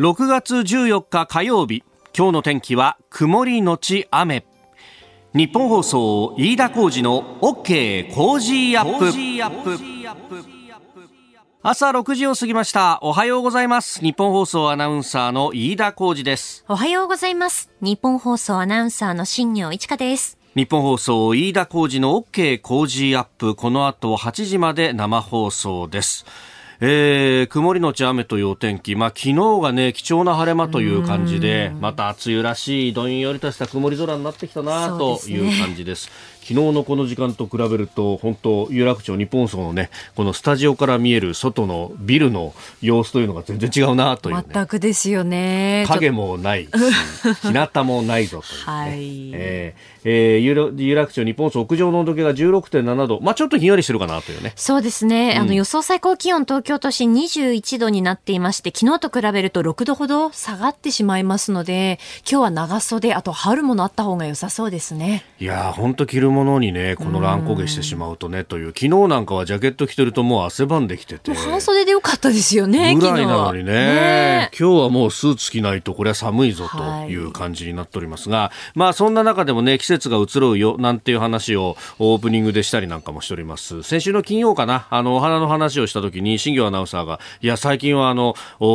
6月14日火曜日今日の天気は曇りのち雨。ニッポン放送飯田浩司の OK Cozy up。朝6時を過ぎました。おはようございます。ニッポン放送アナウンサーの飯田浩司です。おはようございます。ニッポン放送アナウンサーの新行市佳です。ニッポン放送飯田浩司の OK Cozy up。この後8時まで生放送ですえー、曇りのち雨というお天気、まあ、昨日がね、貴重な晴れ間という感じで、また梅雨らしいどんよりとした曇り空になってきたなという感じです。昨日のこの時間と比べると本当有楽町日本層のねこのスタジオから見える外のビルの様子というのが全然違うなという、ね、全くですよね。影もないし 日向もないぞという、ね、はい、えーえー、有有楽町日本層屋上の温度計が16.7度。まあちょっとひんやりしてるかなというね。そうですね、うん、あの予想最高気温東京都心21度になっていまして昨日と比べると6度ほど下がってしまいますので今日は長袖あと羽織るものあった方が良さそうですね。いや本当着るものにねこの乱焦げしてしまうとねという昨日なんかはジャケット着てるともう汗ばんできてて。半袖でよかったですよねぐらいなのにね、ね、今日はもうスーツ着ないとこれは寒いぞとい。う感じになっておりますが、はい、まあそんな中でもね季節が移ろうよなんていう話をオープニングでしたりなんかもしております。先週の金曜かなあのお花の話をした時に新業アナウンサーがいや最近はあの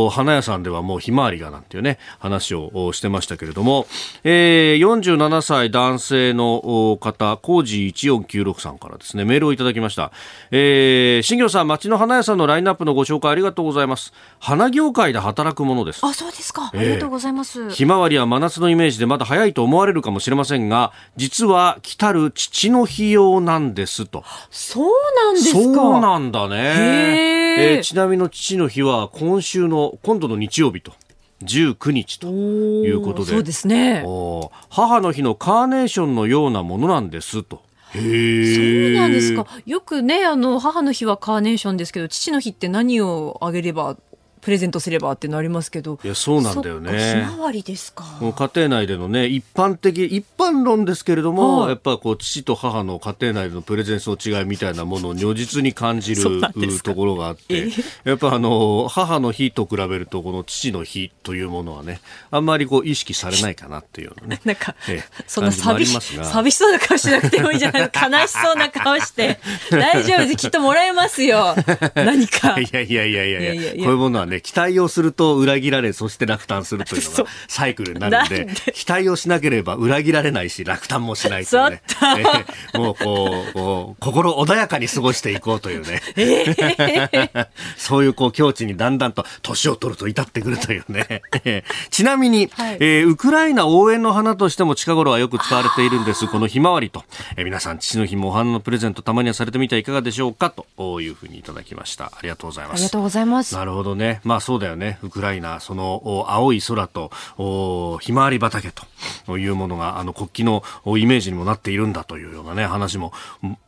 花屋さんではもうひまわりがなんていうね話をしてましたけれども、えー、47歳男性の方工事1496さんからですね、メールをいただきました。えー、新業さん、町の花屋さんのラインナップのご紹介ありがとうございます。花業界で働くものです。あ、そうですか。ありがとうございます。ひまわりは真夏のイメージでまだ早いと思われるかもしれませんが、実は来たる父の日用なんですと。そうなんですかそうなんだね。えー、ちなみに父の日は今週の、今度の日曜日と。19日ということで。そうですね。母の日のカーネーションのようなものなんですと。そうなんですか。よくね、あの、母の日はカーネーションですけど、父の日って何をあげればプレゼントすればってなりますけど。いやそうなんだよね。ひまわりですか。もう家庭内でのね一般的一般論ですけれども、はい、やっぱこう父と母の家庭内でのプレゼンスの違いみたいなものを如実に感じるところがあって、やっぱあの母の日と比べるとこの父の日というものはねあんまりこう意識されないかなっていうのね なんか、ええ、そんな寂し寂しそうな顔しなくてもいいじゃない悲しそうな顔して 大丈夫です。きっともらえますよ。何か。いやいやいやいやいや。こういうものはね期待をすると裏切られそして落胆するというのがサイクルになるんで？期待をしなければ裏切られないし落胆もしないというね、えー、もうこうこう心穏やかに過ごしていこうというね、えー、そういうこう境地にだんだんと年を取ると至ってくるというね。ちなみに、はい、えー、ウクライナ応援の花としても近頃はよく使われているんですこのひまわりと、えー、皆さん父の日もお花のプレゼントたまにはされてみてはいかがでしょうかというふうにいただきました。ありがとうございます。ありがとうございます。なるほどねまあそうだよね。ウクライナその青い空とひまわり畑というものがあの国旗のイメージにもなっているんだというようなね話も。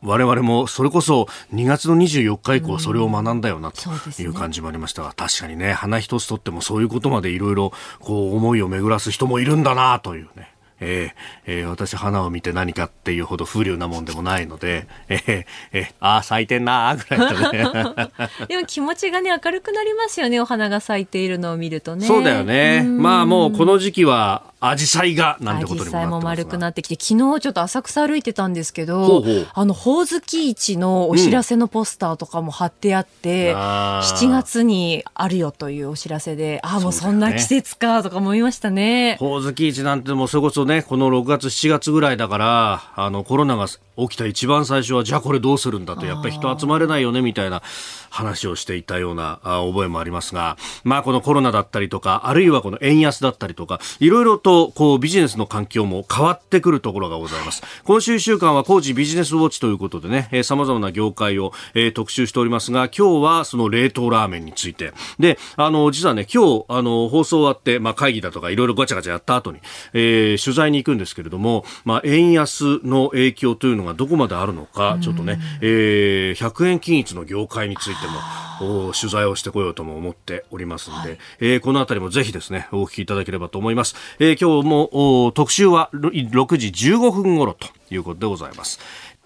我々もそれこそ2月の24日以降それを学んだよなという感じもありましたが、確かにね花一つとってもそういうことまでいろいろこう思いを巡らす人もいるんだなというねえーえー、私花を見て何かっていうほど風流なもんでもないので、えーえー、ああ咲いてんなぐらいとね。でも気持ちがね明るくなりますよねお花が咲いているのを見るとね。そうだよね。まあもうこの時期はアジサイがなんてことにもも丸くなってきて昨日ちょっと浅草歩いてたんですけどあのほおずき市のお知らせのポスターとかも貼ってあって、うん、7月にあるよというお知らせでああもうそんな季節かとか思いましたね。ほおずき市なんてもうそれこそねこの6月7月ぐらいだからあのコロナが起きた一番最初はじゃあこれどうするんだとやっぱり人集まれないよねみたいな話をしていたような覚えもありますが、まあこのコロナだったりとか、あるいはこの円安だったりとか、いろいろとこうビジネスの環境も変わってくるところがございます。今週1週間は工事ビジネスウォッチということでね、えー、様々な業界を、えー、特集しておりますが、今日はその冷凍ラーメンについて。で、あの、実はね、今日、あの、放送終わって、まあ会議だとかいろいろガチャガチャやった後に、えー、取材に行くんですけれども、まあ円安の影響というのがどこまであるのか、ちょっとね、えー、100円均一の業界についても、取材をしてこようとも思っておりますので、はい、えー、このあたりもぜひですね、お聞きいただければと思います。えー、今日も特集は6時15分頃ということでございます。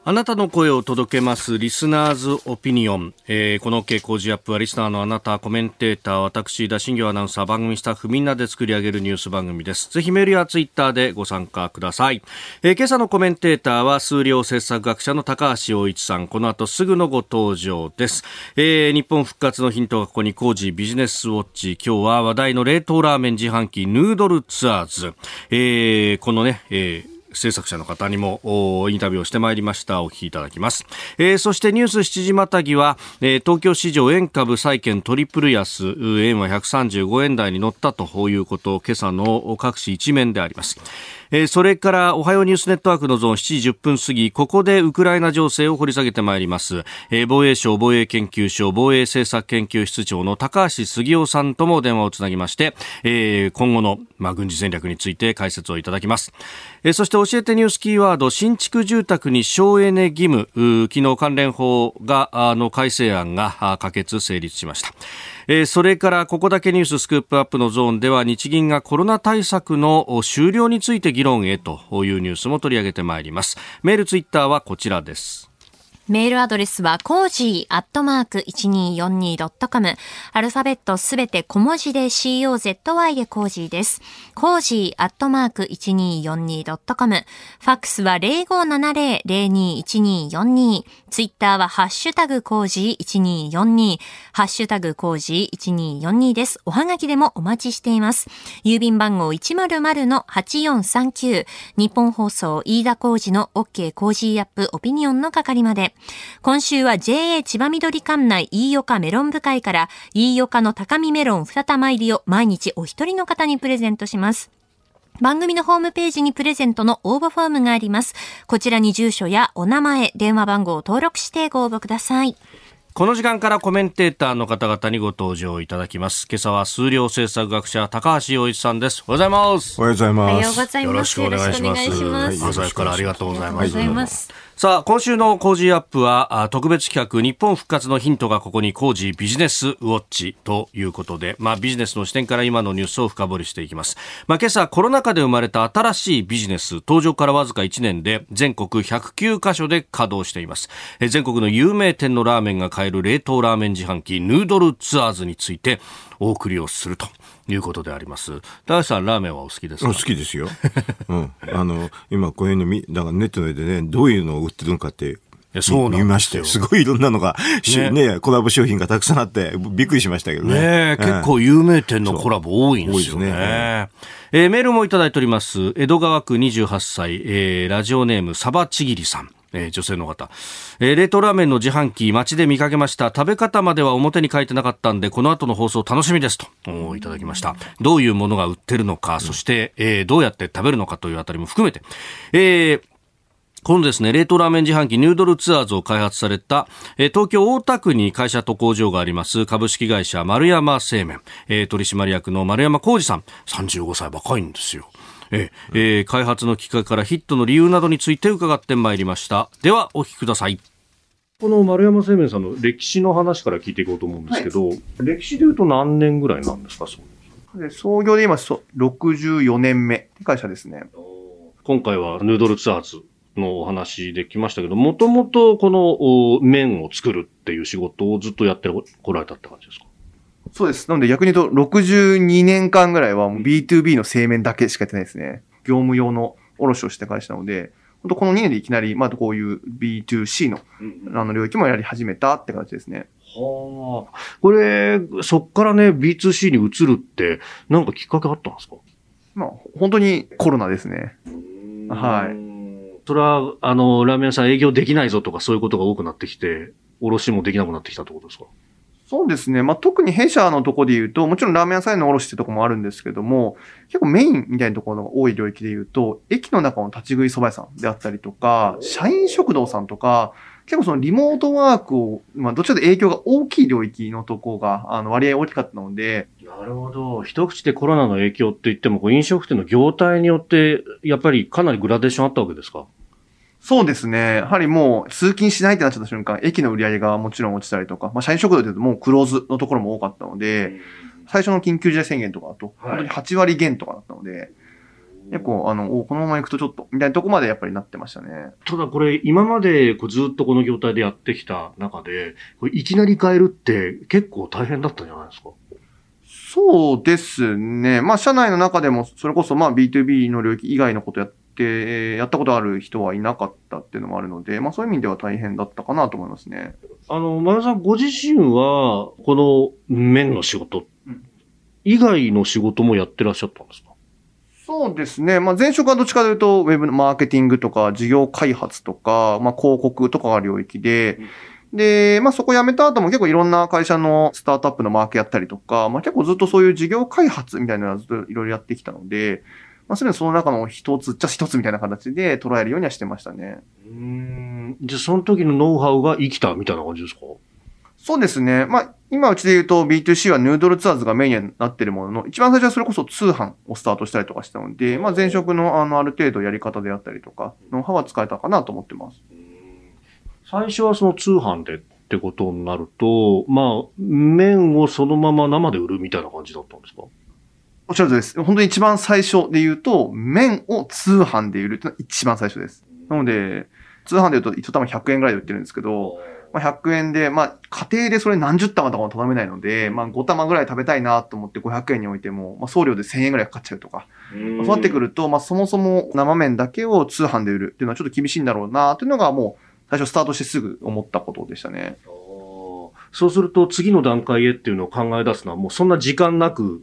あなたの声を届けますリスナーズオピニオン、えー、この傾向時アップはリスナーのあなたコメンテーター私田新業アナウンサー番組スタッフみんなで作り上げるニュース番組です。ぜひメールやツイッターでご参加ください、えー、今朝のコメンテーターは数量政策学者の高橋洋一さん。この後すぐのご登場です、えー、日本復活のヒントがここに工事ビジネスウォッチ。今日は話題の冷凍ラーメン自販機ヌードルツアーズ、えー、このね、えー制作者の方にもインタビューをしてまいりました。お聞きいただきます、えー、そしてニュース7時またぎは、えー、東京市場円株債券トリプル安。円は135円台に乗ったということ。今朝の各紙一面であります。えー、それからおはようニュースネットワークのゾーン7時10分過ぎここでウクライナ情勢を掘り下げてまいります、えー、防衛省防衛研究所防衛政策研究室長の高橋杉雄さんとも電話をつなぎまして、えー、今後の、まあ、軍事戦略について解説をいただきます、えー、そして教えてニュースキーワード新築住宅に省エネ義務昨日関連法があの改正案が可決成立しました。えー、それからここだけニューススクープアップのゾーンでは日銀がコロナ対策の終了について議論へというニュースも取り上げてまいります。メールツイッターはこちらです。メールアドレスは、コージーアットマーク 1242.com。アルファベットすべて小文字で COZY でコージーです。コージーアットマーク 1242.com。ファックスは0570-021242。ツイッターはハッシュタグコージー1242。ハッシュタグコージー1242です。おはがきでもお待ちしています。郵便番号100-8439。日本放送飯田コージの OK コージーアップオピニオンの係まで。今週は JA 千葉緑館内飯岡メロン部会から飯岡の高見メロン二玉入りを毎日お一人の方にプレゼントします。番組のホームページにプレゼントの応募フォームがあります。こちらに住所やお名前、電話番号を登録してご応募ください。この時間からコメンテーターの方々にご登場いただきます。今朝は数量政策学者高橋洋一さんです。おはようございます。おはようございます。よろしくお願いします。朝からありがとうございます。さあ、今週の工事アップは、特別企画、日本復活のヒントがここに工事ビジネスウォッチということで、まあ、ビジネスの視点から今のニュースを深掘りしていきます。まあ、今朝、コロナ禍で生まれた新しいビジネス、登場からわずか1年で、全国109カ所で稼働しています。全国の有名店のラーメンが買える冷凍ラーメン自販機、ヌードルツアーズについて、お送りをすると。いうことであります。高橋さん、ラーメンはお好きですか？好きですよ。うん。あの、今こういうのみ、だからネットでね、どういうのを売ってるのかってそう見ましたよ。すごいいろんなのが、ねね、コラボ商品がたくさんあって、びっくりしましたけどね。ね結構有名店のコラボ多いんですよね。ねえー、メールもいただいております。江戸川区28歳、えー、ラジオネームサバちぎりさん。えー、女性の方、えー、冷凍ラーメンの自販機街で見かけました。食べ方までは表に書いてなかったんでこの後の放送楽しみですと。いただきました。どういうものが売ってるのか、そして、えー、どうやって食べるのかというあたりも含めて、えーこのですね、冷凍ラーメン自販機ヌードルツアーズを開発された、えー、東京大田区に会社と工場があります株式会社丸山製麺、えー、取締役の丸山浩二さん、35歳若いんですよ。えー、開発のきっかけからヒットの理由などについて伺ってまいりました。ではお聞きください。この丸山製麺さんの歴史の話から聞いていこうと思うんですけど、はい、歴史でいうと何年ぐらいなんですか？で創業で今64年目。って会社ですね。今回はヌードルツアーズのお話できましたけど、もともとこの麺を作るっていう仕事をずっとやってこられたって感じですか？そうです。なので逆に言うと、62年間ぐらいはもう B2B の製麺だけしかやってないですね。業務用の卸をして会社なので、本当この2年でいきなり、まあこういう B2C の、あの領域もやり始めたって形ですね。はあ。これ、そっからね、B2C に移るって、なんかきっかけあったんですか？まあ、本当にコロナですね。はい。それは、あの、ラーメン屋さん営業できないぞとかそういうことが多くなってきて、卸もできなくなってきたってことですか？そうですね。まあ、特に弊社のとこで言うと、もちろんラーメン屋さんの卸ってとこもあるんですけども、結構メインみたいなところが多い領域で言うと、駅の中の立ち食い蕎麦屋さんであったりとか、社員食堂さんとか、結構そのリモートワークを、まあ、どちらかと影響が大きい領域のとこが、あの、割合大きかったので。なるほど。一口でコロナの影響って言っても、飲食店の業態によって、やっぱりかなりグラデーションあったわけですか？そうですね。やはりもう通勤しないってなっちゃった瞬間、駅の売り上げがもちろん落ちたりとか、まあ社員食堂で言うともうクローズのところも多かったので、最初の緊急事態宣言とかだと、本当に8割減とかだったので、結構、あの、このまま行くとちょっと、みたいなとこまでやっぱりなってましたね。ただこれ、今までこうずっとこの業態でやってきた中で、これいきなり変えるって結構大変だったんじゃないですか？そうですね。まあ、社内の中でも、それこそまあ B2B の領域以外のことやって、やったことある人はいなかったっていうのもあるので、まあそういう意味では大変だったかなと思いますね。あの、前田さんご自身は、この面の仕事以外の仕事もやってらっしゃったんですか？そうですね。まあ、前職はどっちかというと、ウェブのマーケティングとか、事業開発とか、まあ、広告とかが領域で、で、まあ、そこ辞めた後も結構いろんな会社のスタートアップのマーケやったりとか、まあ、結構ずっとそういう事業開発みたいなのはずっといろいろやってきたので、まあ、それその中の一つっちゃ一つみたいな形で捉えるようにはしてましたね。うん。じゃあ、その時のノウハウが生きたみたいな感じですか？そうですね。まあ、今うちで言うと B2C はヌードルツアーズがメインになってるものの、一番最初はそれこそ通販をスタートしたりとかしたので、まあ前職のあの、ある程度やり方であったりとか、ノウハウは使えたかなと思ってます。最初はその通販でってことになると、まあ、麺をそのまま生で売るみたいな感じだったんですか？おっしゃるとです。本当に一番最初で言うと、麺を通販で売るっていうのが一番最初です。なので、通販で言うと一応多分100円ぐらいで売ってるんですけど、まあ、100円で、まあ、家庭でそれ何十玉とかも頼めないので、まあ、5玉ぐらい食べたいなと思って500円に置いても、まあ、送料で1000円ぐらいかかっちゃうとか。まあ、そうなってくると、まあ、そもそも生麺だけを通販で売るっていうのはちょっと厳しいんだろうなっていうのがもう、最初スタートしてすぐ思ったことでしたね。そうすると次の段階へっていうのを考え出すのはもうそんな時間なく、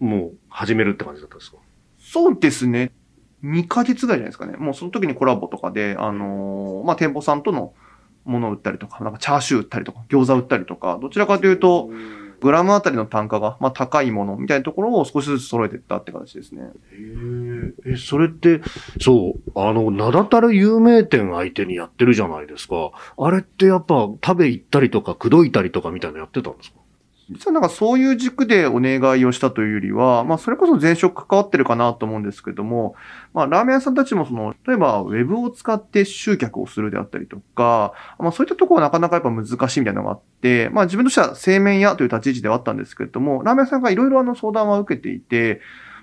もう始めるって感じだったんですか？そうですね。2ヶ月ぐらいじゃないですかね。もうその時にコラボとかで、あのー、まあ、店舗さんとのものを売ったりとか、なんかチャーシュー売ったりとか、餃子売ったりとか、どちらかというと、グラムあたりの単価が、まあ、高いものみたいなところを少しずつ揃えていったって形ですね。へえ、それって、そう、あの、名だたる有名店相手にやってるじゃないですか。あれってやっぱ食べ行ったりとか、口説いたりとかみたいなのやってたんですか？実はなんかそういう軸でお願いをしたというよりは、まあそれこそ前職関わってるかなと思うんですけども、まあラーメン屋さんたちもその、例えばウェブを使って集客をするであったりとか、まあそういったところはなかなかやっぱ難しいみたいなのがあって、まあ自分としては製麺屋という立ち位置ではあったんですけれども、ラーメン屋さんがいろいろあの相談は受けていて、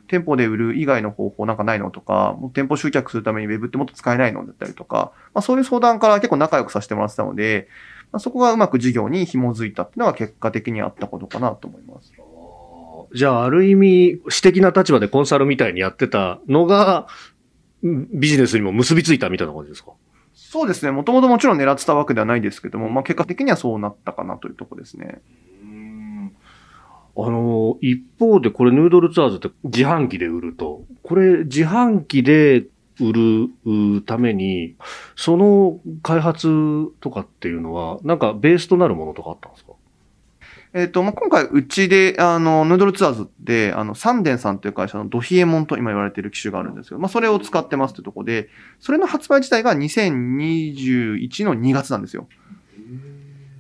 店舗で売る以外の方法なんかないのとか、もう店舗集客するためにウェブってもっと使えないのだったりとか、まあそういう相談から結構仲良くさせてもらってたので、まあ、そこがうまく事業に紐づいたっていうのが結果的にあったことかなと思います。じゃあ、ある意味、私的な立場でコンサルみたいにやってたのが、ビジネスにも結びついたみたいな感じですか？そうですね。もともともちろん狙ってたわけではないですけども、まあ結果的にはそうなったかなというところですね。あの、一方でこれヌードルツアーズって自販機で売ると、これ自販機で売るために、その開発とかっていうのは、なんかベースとなるものとかあったんですか？えっ、と、まあ、今回、うちで、あの、ヌードルツアーズで、あの、サンデンさんという会社のドヒエモンと今言われている機種があるんですけど、まあ、それを使ってますってとこで、それの発売自体が2021の2月なんですよ。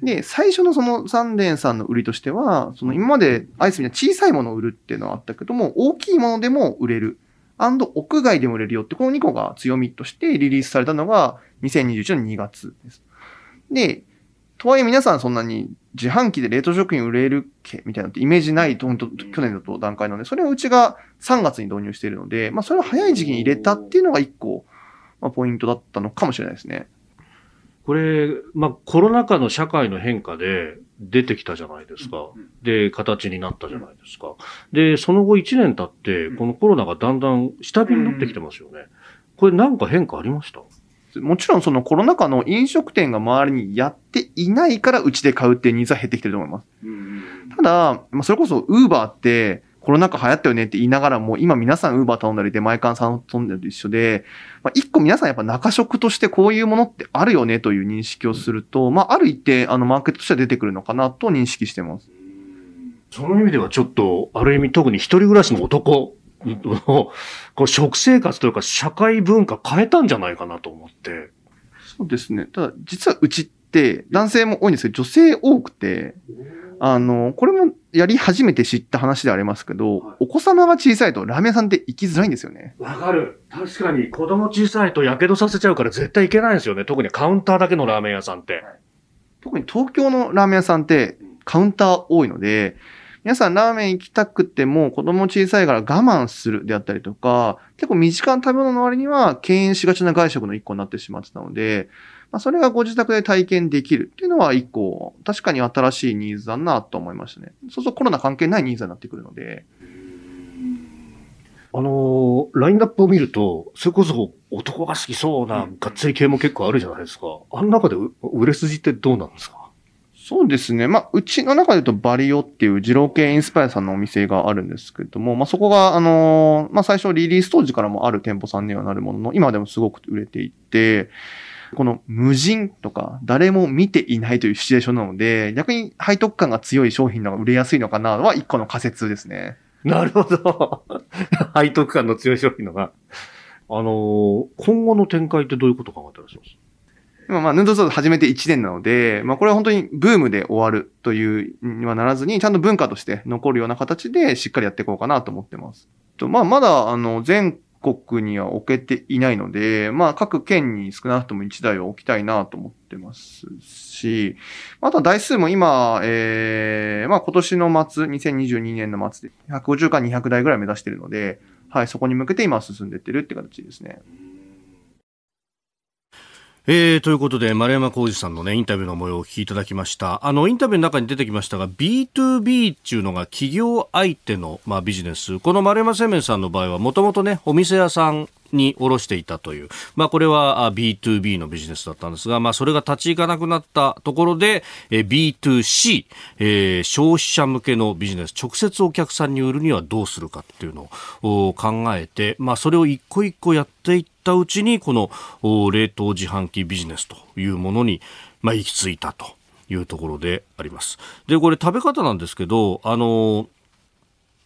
で、最初のそのサンデンさんの売りとしては、その今までアイスみたいな小さいものを売るっていうのはあったけども、大きいものでも売れる。アンド屋外でも売れるよって、この2個が強みとしてリリースされたのが2021年2月です。で、とはいえ皆さんそんなに自販機で冷凍食品売れるっけみたいなってイメージないと、去年だと段階なので、それをうちが3月に導入しているので、まあそれを早い時期に入れたっていうのが1個、まあ、ポイントだったのかもしれないですね。これ、まあコロナ禍の社会の変化で、出てきたじゃないですか。で、形になったじゃないですか。で、その後1年経って、このコロナがだんだん下火になってきてますよね。これなんか変化ありました？もちろんそのコロナ禍の飲食店が周りにやっていないからうちで買うっていうニーズは減ってきてると思います。ただ、まあ、それこそウーバーってコロナ禍流行ったよねって言いながらも、今皆さんウーバー頼んだり出前館さん頼んだりと一緒で、まあ、一個皆さんやっぱ中食としてこういうものってあるよねという認識をすると、まあ、ある一定、あの、マーケットとしては出てくるのかなと認識してます。その意味ではちょっと、ある意味特に一人暮らしの男の、こう食生活というか社会文化変えたんじゃないかなと思って。そうですね。ただ、実はうちって男性も多いんですけど、女性多くて、あの、これもやり始めて知った話でありますけど、はい、お子様が小さいとラーメン屋さんって行きづらいんですよね。わかる。確かに子供小さいと火傷させちゃうから絶対行けないんですよね。特にカウンターだけのラーメン屋さんって。はい、特に東京のラーメン屋さんってカウンター多いので、皆さんラーメン行きたくても子供小さいから我慢するであったりとか、結構身近な食べ物の割には敬遠しがちな外食の一個になってしまってたので、まあ、それがご自宅で体験できるっていうのは一個、確かに新しいニーズだなと思いましたね。そうするとコロナ関係ないニーズになってくるので。あのー、ラインナップを見ると、それこそ男が好きそうながっつり系も結構あるじゃないですか。あの中で売れ筋ってどうなんですか？そうですね。まあ、うちの中で言うとバリオっていう二郎系インスパイアさんのお店があるんですけれども、まあ、そこが、あのー、まあ、最初リリース当時からもある店舗さんにはなるものの、今でもすごく売れていて、この無人とか誰も見ていないというシチュエーションなので、逆に背徳感が強い商品の方が売れやすいのかなは一個の仮説ですね。なるほど。背徳感の強い商品のが。あのー、今後の展開ってどういうこと考えてらっしゃいます今、まあ、ヌードソード始めて1年なので、まあ、これは本当にブームで終わるというにはならずに、ちゃんと文化として残るような形でしっかりやっていこうかなと思ってます。と、まあ、まだ、あの、全国には置けていないので、まあ、各県に少なくとも1台は置きたいなと思ってますし、あとは台数も今、えー、まあ、今年の末、2022年の末で、150か200台ぐらい目指しているので、はい、そこに向けて今進んでってるって形ですね。えー、ということで、丸山浩二さんのね、インタビューの模様をお聞きいただきました。あの、インタビューの中に出てきましたが、B2B っていうのが企業相手の、まあ、ビジネス。この丸山製麺さんの場合は、もともとね、お店屋さんに卸していたという、まあ、これは B2B のビジネスだったんですが、まあ、それが立ち行かなくなったところで、B2C、えー、消費者向けのビジネス、直接お客さんに売るにはどうするかっていうのを考えて、まあ、それを一個一個やっていってたうちに、この冷凍自販機ビジネスというものに、まあ、行き着いたと。いうところであります。で、これ食べ方なんですけど、あの、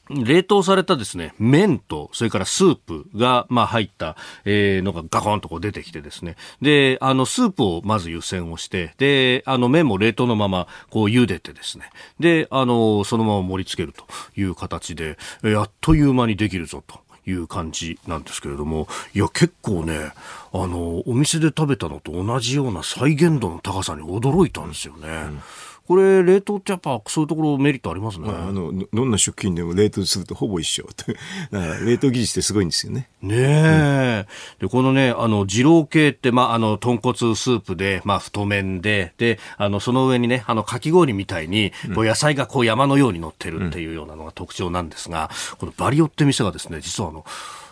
冷凍されたですね、麺と、それからスープが、まあ入った、えー、のがガコンとこう出てきてですね。で、あの、スープをまず湯煎をして、で、あの、麺も冷凍のまま、こう茹でてですね。で、あの、そのまま盛り付けるという形で、あっという間にできるぞと。いう感じなんですけれども、いや、結構ね、あの、お店で食べたのと同じような再現度の高さに驚いたんですよね。うんこれ、冷凍ってやっぱそういうところメリットありますね。あの、どんな食品でも冷凍するとほぼ一緒。だから冷凍技術ってすごいんですよね。ねえ、うん、で、このね、あの、二郎系って、まあ、あの、豚骨スープで、まあ、太麺で、で、あの、その上にね、あの、かき氷みたいに、こう野菜がこう山のように乗ってるっていうようなのが特徴なんですが、このバリオって店がですね、実はあの、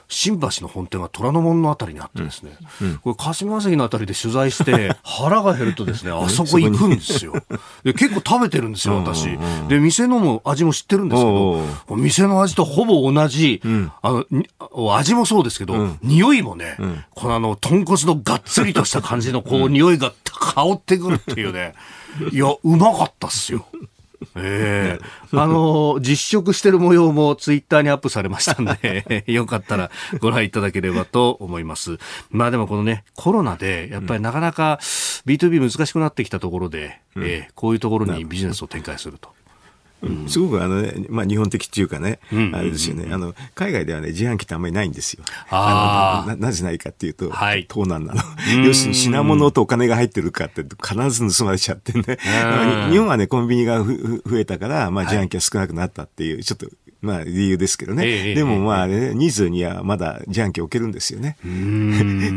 新橋の本店が虎ノ門のあたりにあってですね、うん。うん、これ霞関のあたりで取材して 腹が減るとですね、あそこ行くんですよ。で結構食べてるんですよ、私。で、店のも味も知ってるんですけど、店の味とほぼ同じ、うん、あの、味もそうですけど、うん、匂いもね、このあの、豚骨のがっつりとした感じのこう、匂いが香ってくるっていうね、いや、うまかったっすよ。ええー、あの、実食してる模様もツイッターにアップされましたんで、よかったらご覧いただければと思います。まあでもこのね、コロナで、やっぱりなかなか B2B 難しくなってきたところで、うん、えー、こういうところにビジネスを展開すると。すごくあの、ね、まあ、日本的っていうかね、あれですよね、あの、海外ではね、自販機ってあんまりないんですよ。あななぜないかっていうと、はい、盗難なの。要するに品物とお金が入ってるかって必ず盗まれちゃってね。日本はね、コンビニが増えたから、まあ、自販機が少なくなったっていう、ちょっとまあ理由ですけどね。えー、でもまあね、ニーズにはまだ自販機置けるんですよね。で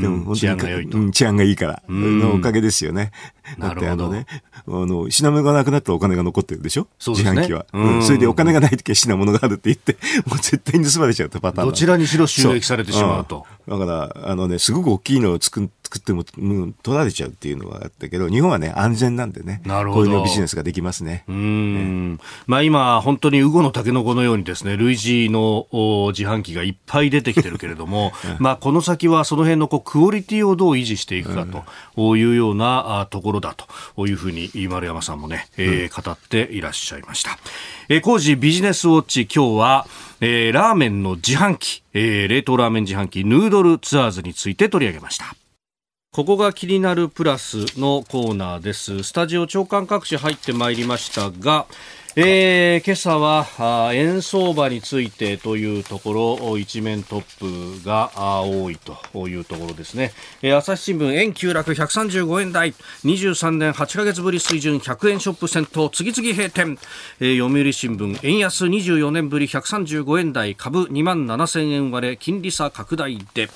も本当に治安が良いと。治安がいいからのおかげですよね。だってあのね、あの、品物がなくなったらお金が残ってるでしょ？そうですね。自販機は。うん。それでお金がない時は品物があるって言って、もう絶対に盗まれちゃうとパターン。どちらにしろ収益されてしまうと。だから、あのね、すごく大きいのを作っても、うん、取られちゃうっていうのがあったけど、日本はね、安全なんでね。なるほど。こういうビジネスができますね。うん。ね、まあ今、本当にウゴのタケノコのようにですね、類似の自販機がいっぱい出てきてるけれども、まあこの先はその辺のこうクオリティをどう維持していくかというようなところだというふうに丸山さんもね、えー、語っていらっしゃいました。えー、工事ビジネスウォッチ今日は、えー、ラーメンの自販機、えー、冷凍ラーメン自販機ヌードルツアーズについて取り上げました。ここが気になるプラスのコーナーです。スタジオ長官各紙入ってまいりましたが、えー、今朝は円相場についてというところ一面トップが多いというところですね、えー、朝日新聞円急落135円台。23年8ヶ月ぶり水準100円ショップ先頭次々閉店、えー、読売新聞円安24年ぶり135円台。株2万7000円割れ。金利差拡大で。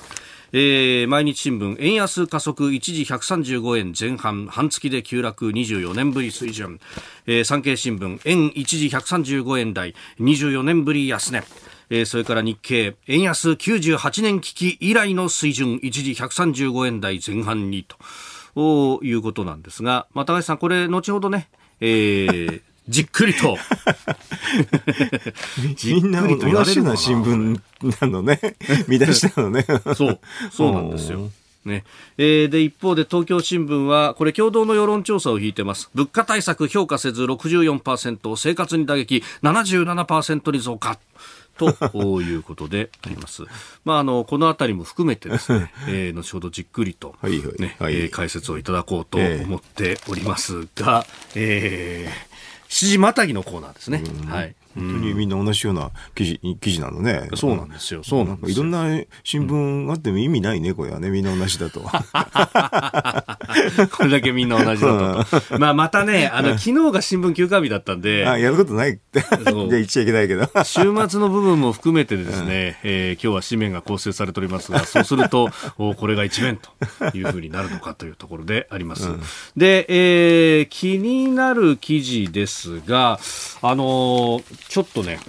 えー、毎日新聞円安加速一時135円前半半月で急落24年ぶり水準、えー、産経新聞円一時135円台24年ぶり安値。えー、それから日経、円安98年危機以来の水準、一時135円台前半にということなんですが、まあ、高橋さん、これ、後ほどね、えーじっくりと。みんな同じような新聞なのね。見出したのね。そう、そうなんですよ。ねえー、で一方で東京新聞はこれ共同の世論調査を引いてます物価対策評価せず64%生活に打撃77%に増加ということであります。まあ、あの、このあたりも含めてですね、えー、後ほどじっくりとね、はい解説をいただこうと思っておりますが、えー、7時またぎのコーナーですね。はい。本当にみんな同じような記事記事なのね。そうなんですよ。そうなんですいろんな新聞あっても意味ないね、これはね。みんな同じだと。これだけみんな同じだと。まあまたね、あの、昨日が新聞休暇日だったんで。あ、やることないって。じゃ言っちゃいけないけど。週末の部分も含めてですね、えー、今日は紙面が構成されておりますが、そうすると、おこれが一面というふうになるのかというところであります。うん、で、えー、気になる記事ですが、あのーちょっとね、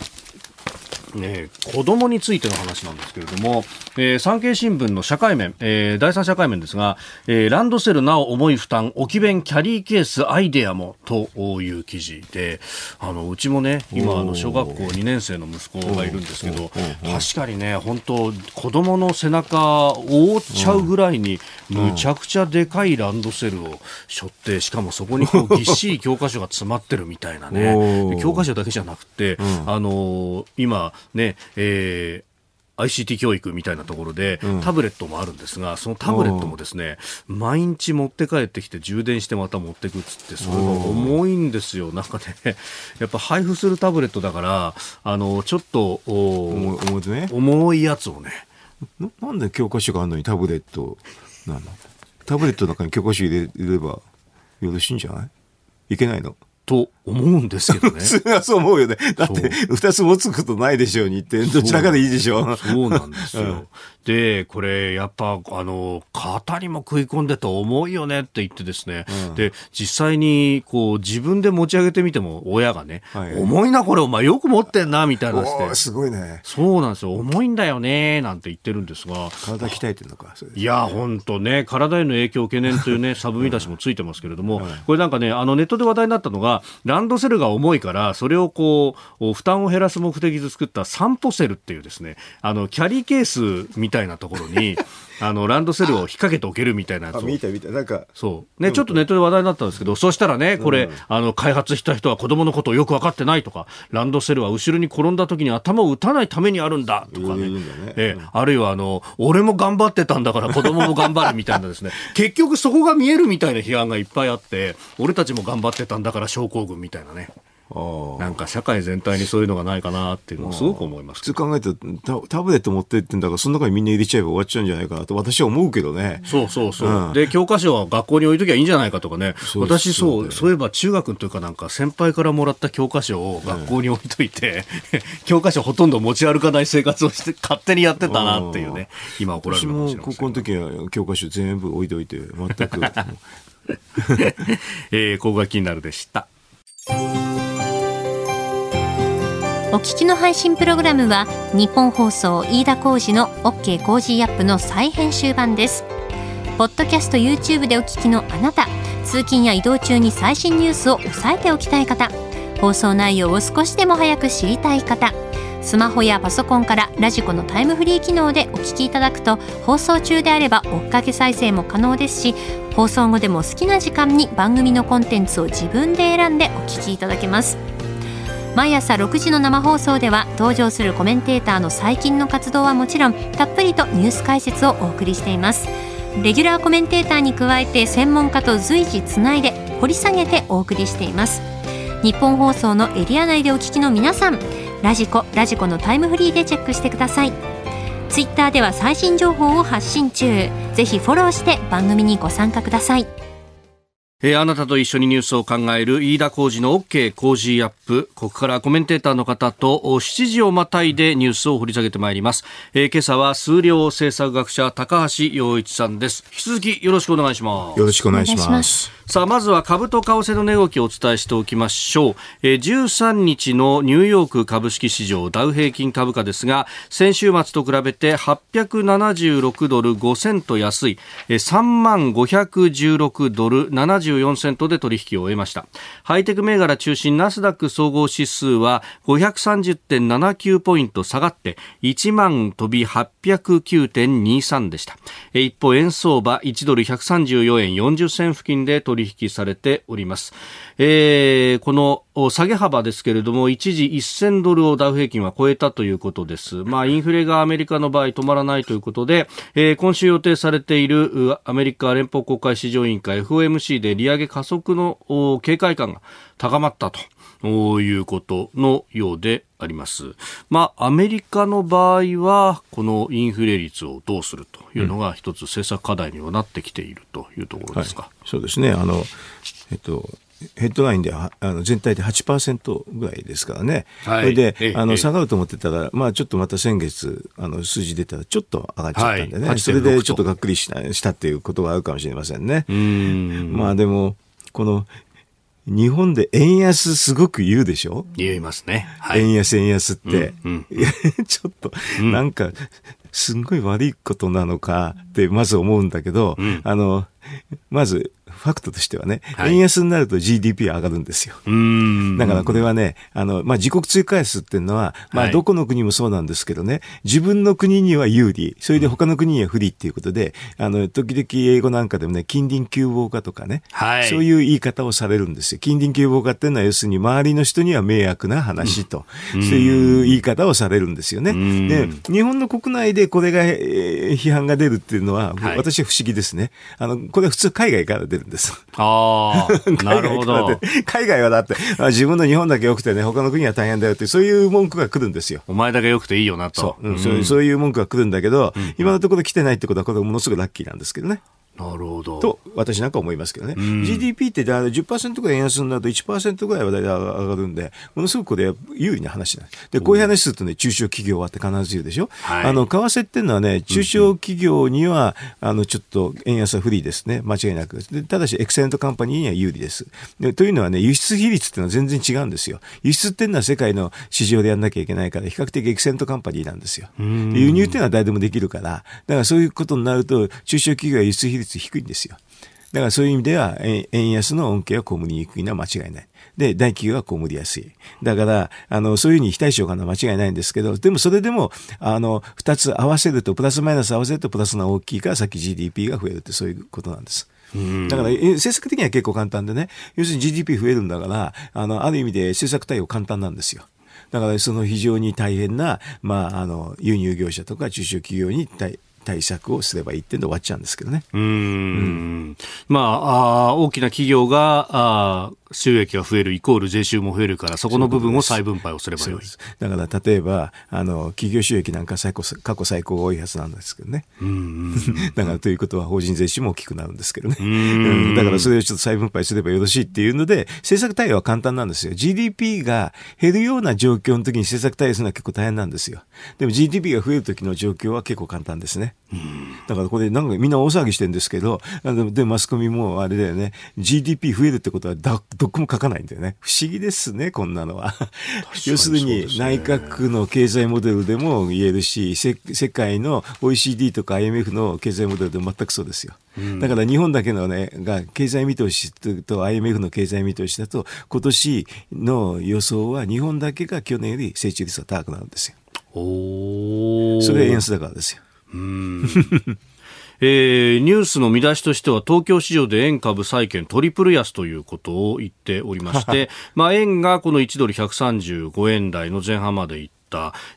ね、子供についての話なんですけれども、えー、産経新聞の社会面、えー、第三社会面ですが、えー、ランドセルなお重い負担、置き弁キャリーケースアイデアもという記事で、あの、うちもね、今、あの、小学校2年生の息子がいるんですけど、確かにね、本当子供の背中を覆っちゃうぐらいに、むちゃくちゃでかいランドセルを背負って、しかもそこにこう ぎっしり教科書が詰まってるみたいなね、教科書だけじゃなくて、あの今、ね、えー ICT 教育みたいなところで、タブレットもあるんですが、そのタブレットもですね、毎日持って帰ってきて充電してまた持ってくっつって、それが重いんですよ。なんかね、やっぱ配布するタブレットだから、あの、ちょっと、重い、ね、重いやつをね。ななんで教科書があるのにタブレットなの？タブレットの中に教科書入れればよろしいんじゃない？いけないの？と思うんですけどね。普通はそう思うよね。だって、二つ持つことないでしょうにって、どちらかでいいでしょう。そうなんですよ。うん、で、これ、やっぱ、あの、肩にも食い込んでて重いよねって言ってですね。うん、で、実際に、こう、自分で持ち上げてみても、親がね、はい、重いな、これ、お前よく持ってんな、みたいなして。すごいね。そうなんですよ。重いんだよね、なんて言ってるんですが。体鍛えてるのか。いや、本当ね、体への影響懸念というね、サブ見出しもついてますけれども、これなんかね、あの、ネットで話題になったのが、ランドセルが重いから、それをこう、負担を減らす目的で作った散歩セルっていうですね、あの、キャリーケースみたいなところに、あの、ランドセルを引っ掛けておけるみたいなやつを。見た見た。なんか。そう。ね、ちょっとネットで話題になったんですけど、そしたらね、これ、うん、あの、開発した人は子供のことをよく分かってないとか、ランドセルは後ろに転んだ時に頭を打たないためにあるんだとかね。ねえ、あるいはあの、俺も頑張ってたんだから子供も頑張るみたいなですね。結局そこが見えるみたいな批判がいっぱいあって、俺たちも頑張ってたんだから症候群みたいなね。なんか社会全体にそういうのがないかなっていうのをすごく思います。普通考えたらタブレット持ってってんだからその中にみんな入れちゃえば終わっちゃうんじゃないかなと私は思うけどね。そうそうそう、うん、で教科書は学校に置いときゃいいんじゃないかとかね。私そうそういえば中学というかなんか先輩からもらった教科書を学校に置いといて、うん、教科書ほとんど持ち歩かない生活をして勝手にやってたなっていうね今怒られるかもしれない高校の時は教科書全部置いといて全く。えー、ここが気になるでしたお聞きの配信プログラムは日本放送飯田浩司の OK コージーアップの再編集版です。ポッドキャスト YouTube でお聞きのあなた通勤や移動中に最新ニュースを押さえておきたい方放送内容を少しでも早く知りたい方スマホやパソコンからラジコのタイムフリー機能でお聞きいただくと放送中であれば追っかけ再生も可能ですし放送後でも好きな時間に番組のコンテンツを自分で選んでお聞きいただけます。毎朝6時の生放送では登場するコメンテーターの最近の活動はもちろんたっぷりとニュース解説をお送りしています。レギュラーコメンテーターに加えて専門家と随時つないで掘り下げてお送りしています。日本放送のエリア内でお聞きの皆さんラジコラジコのタイムフリーでチェックしてください。ツイッターでは最新情報を発信中。ぜひフォローして番組にご参加ください。えー、あなたと一緒にニュースを考える飯田浩二の OK 工事アップ。ここからコメンテーターの方と7時をまたいでニュースを掘り下げてまいります。えー、今朝は数量政策学者高橋洋一さんです。引き続きよろしくお願いします。よろしくお願いします。さあ、まずは株と為替の値動きをお伝えしておきましょう。えー、13日のニューヨーク株式市場ダウ平均株価ですが、先週末と比べて876ドル5セント安い、えー、3万516ドル74セントで取引を終えました。ハイテク銘柄中心ナスダック総合指数は530.79ポイント下がって1万飛び809.23でした。一方、円相場1ドル134円40銭付近で取引されております。えー、この下げ幅ですけれども、一時1000ドルをダウ平均は超えたということです。まあ、インフレがアメリカの場合止まらないということで、えー、今週予定されているアメリカ連邦国会市場委員会 FOMC で利上げ加速の警戒感が高まったと。いうことのようであります。まあ、アメリカの場合は、このインフレ率をどうするというのが一つ政策課題にはなってきているというところですか。はい、そうですね。あの、えっと、ヘッドラインではあの全体で8%ぐらいですからね、はい、それであの下がると思ってたら、まあ、ちょっとまた先月、あの数字出たら、ちょっと上がっちゃったんでね、はい、それでちょっとがっくりしたしたっていうことがあるかもしれませんね。まあでもこの日本で円安すごく言うでしょ？言いますね。はい、円安円安って。うんうん、ちょっと、なんか、すんごい悪いことなのかってまず思うんだけど、うん、あの、まず、ファクトとしてはね、はい、円安になると GDP は上がるんですよ。だからこれはね、あの、まあ、自国通貨安っていうのは、まあ、どこの国もそうなんですけどね、自分の国には有利、それで他の国には不利っていうことで、あの、時々英語なんかでもね、近隣急防化とかね、はい、そういう言い方をされるんですよ。近隣急防化っていうのは要するに周りの人には迷惑な話と、うん、そういう言い方をされるんですよね。で、日本の国内でこれが、えー、批判が出るっていうのは、はい、私は不思議ですね。あの、これは普通海外から出るんです。ああ、なるほど。海外はだって、自分の日本だけ良くてね、他の国は大変だよって、そういう文句が来るんですよ。お前だけ良くていいよなと。そう、うん、そういう文句が来るんだけど、うん、今のところ来てないってことは、これものすごくラッキーなんですけどね。なるほど。と、私なんか思いますけどね。うん、GDP って10%ぐらい円安になると1%ぐらいは上がるんで、ものすごくこれ有利な話なんです。で、こういう話するとね、中小企業はって必ず言うでしょ。はい、あの、為替っていうのはね、中小企業には、あの、ちょっと円安は不利ですね。間違いなく。でただし、エクセレントカンパニーには有利です。でというのはね、輸出比率っていうのは全然違うんですよ。輸出っていうのは世界の市場でやんなきゃいけないから、比較的エクセレントカンパニーなんですよ。輸入っていうのは誰でもできるから、だからそういうことになると、中小企業は輸出比率低いんですよ。だからそういう意味では、円安の恩恵は被りにくいのは間違いない。で、大企業は被りやすい。だから、あの、そういうふうに非対称かな間違いないんですけど、でもそれでも、あの、二つ合わせると、プラスマイナス合わせるとプラスが大きいから、さっき GDP が増えるってそういうことなんです。だから、政策的には結構簡単でね、要するに GDP 増えるんだから、あの、ある意味で政策対応簡単なんですよ。だからその非常に大変な、まあ、あの、輸入業者とか中小企業に対対策をすればいいってんで終わっちゃうんですけどね。うんうんまああ、大きな企業があ収益が増えるイコール税収も増えるから、そこの部分を再分配をすればよい。だから例えば、あの、企業収益なんか最高過去最高多いはずなんですけどね。うんだからということは法人税収も大きくなるんですけどね。うんだからそれをちょっと再分配すればよろしいっていうので、政策対応は簡単なんですよ。GDP が減るような状況の時に政策対応するのは結構大変なんですよ。でも GDP が増える時の状況は結構簡単ですね。だからこれなんかみんな大騒ぎしてるんですけど、でマスコミもあれだよね、GDP 増えるってことはだどこも書かないんだよね。不思議ですね、こんなのは。要するに内閣の経済モデルでも言えるし、世界の OECD とか IMF の経済モデルでも全くそうですよ。だから日本だけのね、が経済見通しと IMF の経済見通しだと、今年の予想は日本だけが去年より成長率が高くなるんですよ。それは円安だからですよ。えー、ニュースの見出しとしては東京市場で円株債券トリプル安ということを言っておりまして、まあ円がこの1ドル135円台の前半まで行っ。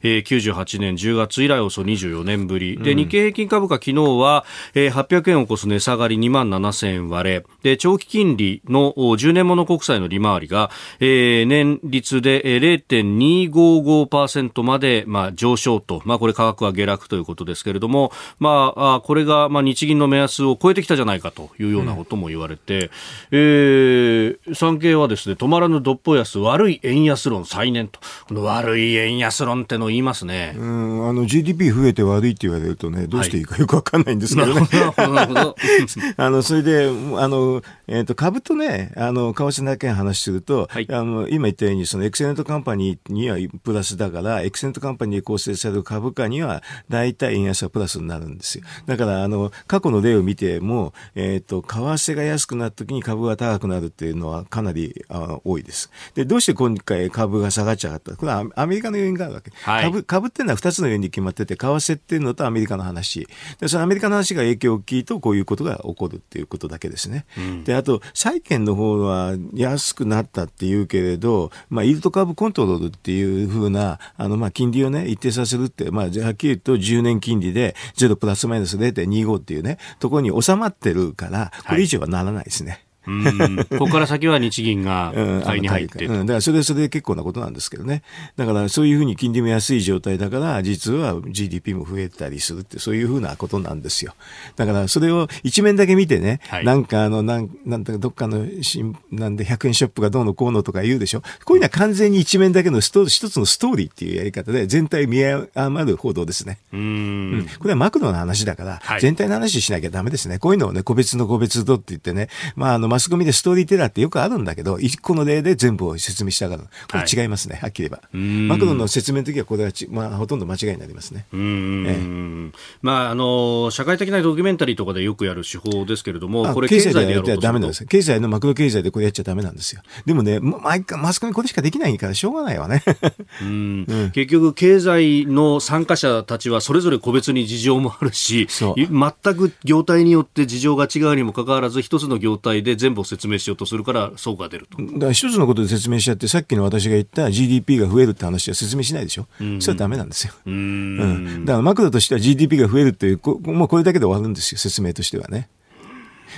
えー、98年10月以来おそ24年ぶり。で、日経平均株価昨日は、えー、800円を超す値下がり2万7000円割れ。で、長期金利の10年物国債の利回りが、えー、年率で0.255%まで、まあ、上昇と。まあ、これ価格は下落ということですけれども、まあ、あこれが、まあ、日銀の目安を超えてきたじゃないかというようなことも言われて、うん、えー、産経はですね、止まらぬどっぽ安、悪い円安論再燃と。この悪い円安論ってのを言いますね。うん、あの GDP 増えて悪いって言われるとね、どうしていいかよくわかんないんですけどね。はい、あの、それで、あの、えっ、ー、と、株とね、あの、為替だけ話すると、はい、あの、今言ったように、そのエクセレントカンパニーにはプラスだから、エクセレントカンパニーで構成される株価には、大体円安はプラスになるんですよ。だから、あの、過去の例を見ても、えっ、ー、と、為替が安くなった時に株が高くなるっていうのはかなりあ多いです。で、どうして今回株が下がっちゃったこれはアメリカの要因があるわけ。はい、株、株っていうのは2つの要因に決まってて、為替っていうのとアメリカの話。で、そのアメリカの話が影響大きいと、こういうことが起こるっていうことだけですね。うん、で、あと、債券の方は安くなったっていうけれど、まあ、イールド株コントロールっていうふうな、あの、まあ、金利をね、一定させるって、まあ、はっきり言うと10年金利で0プラスマイナス0.25っていうね、ところに収まってるから、これ以上はならないですね。はいここから先は日銀が買いに入って、うん、だからそれそれで結構なことなんですけどね。だからそういうふうに金利も安い状態だから、実は GDP も増えたりするって、そういうふうなことなんですよ。だからそれを一面だけ見てね、はい、なんかあの、なん、なんだかどっかのしなんで100円ショップがどうのこうのとか言うでしょ。こういうのは完全に一面だけのスト一つのストーリーっていうやり方で全体見余る報道ですね。うん,、これはマクロの話だから、はい、全体の話しなきゃダメですね。こういうのをね、個別の個別とって言ってね、まああの、マスコミでストーリーテラーってよくあるんだけど、一個の例で全部を説明したがる。これ違いますね、はい、はっきり言えば。マクロの説明の時はこれはち、まあ、ほとんど間違いになりますね。ええ、まあ、あの、社会的なドキュメンタリーとかでよくやる手法ですけれども、これ経済でやっちゃダメなんです経済のマクロ経済でこれやっちゃダメなんですよ。でもね、毎回マスコミこれしかできないからしょうがないわね。うん、結局、経済の参加者たちはそれぞれ個別に事情もあるし、全く業態によって事情が違うにもかかわらず、一つの業態で全部を説明しようとするからそうが出ると。だから一つのことで説明しちゃって、さっきの私が言った GDP が増えるって話は説明しないでしょ。うん、それはダメなんですよ。うん、だからマクロとしては GDP が増えるっていう、もうこれだけで終わるんですよ、説明としてはね。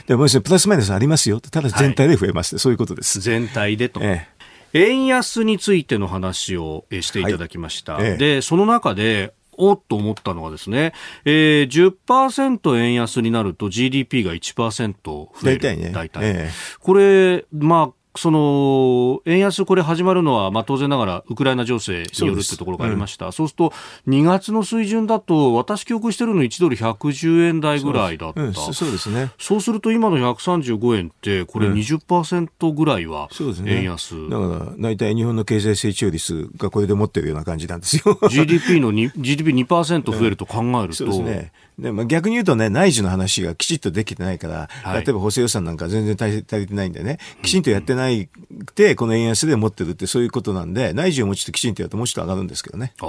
でもプラスマイナスありますよ。ただ全体で増えます、はい、そういうことです。全体でと。ええ円安についての話をしていただきました。はいええ、で、その中で、おっと思ったのはですね、えー、10%円安になると GDP が1%増える。大体ね。大体。ええ、これ、まあ、その円安、これ始まるのは、まあ、当然ながらウクライナ情勢によるってところがありました、そう,、すると2月の水準だと、私、記憶してるの1ドル110円台ぐらいだった、うそうですね。そうすると今の135円って、これ20%ぐらいは円安、うんね、だから大体日本の経済成長率がこれで持ってるような感じなんですよ。GDP の GDP2% 増えると考えると、うん、そうですねで、まあ、逆に言うとね、内需の話がきちっとできてないから、はい、例えば補正予算なんか全然足りてないんでね、きちんとやってないくて、この円安で持ってるってそういうことなんで、内需をもうちょっときちんとやるともうちょっと上がるんですけどね。あ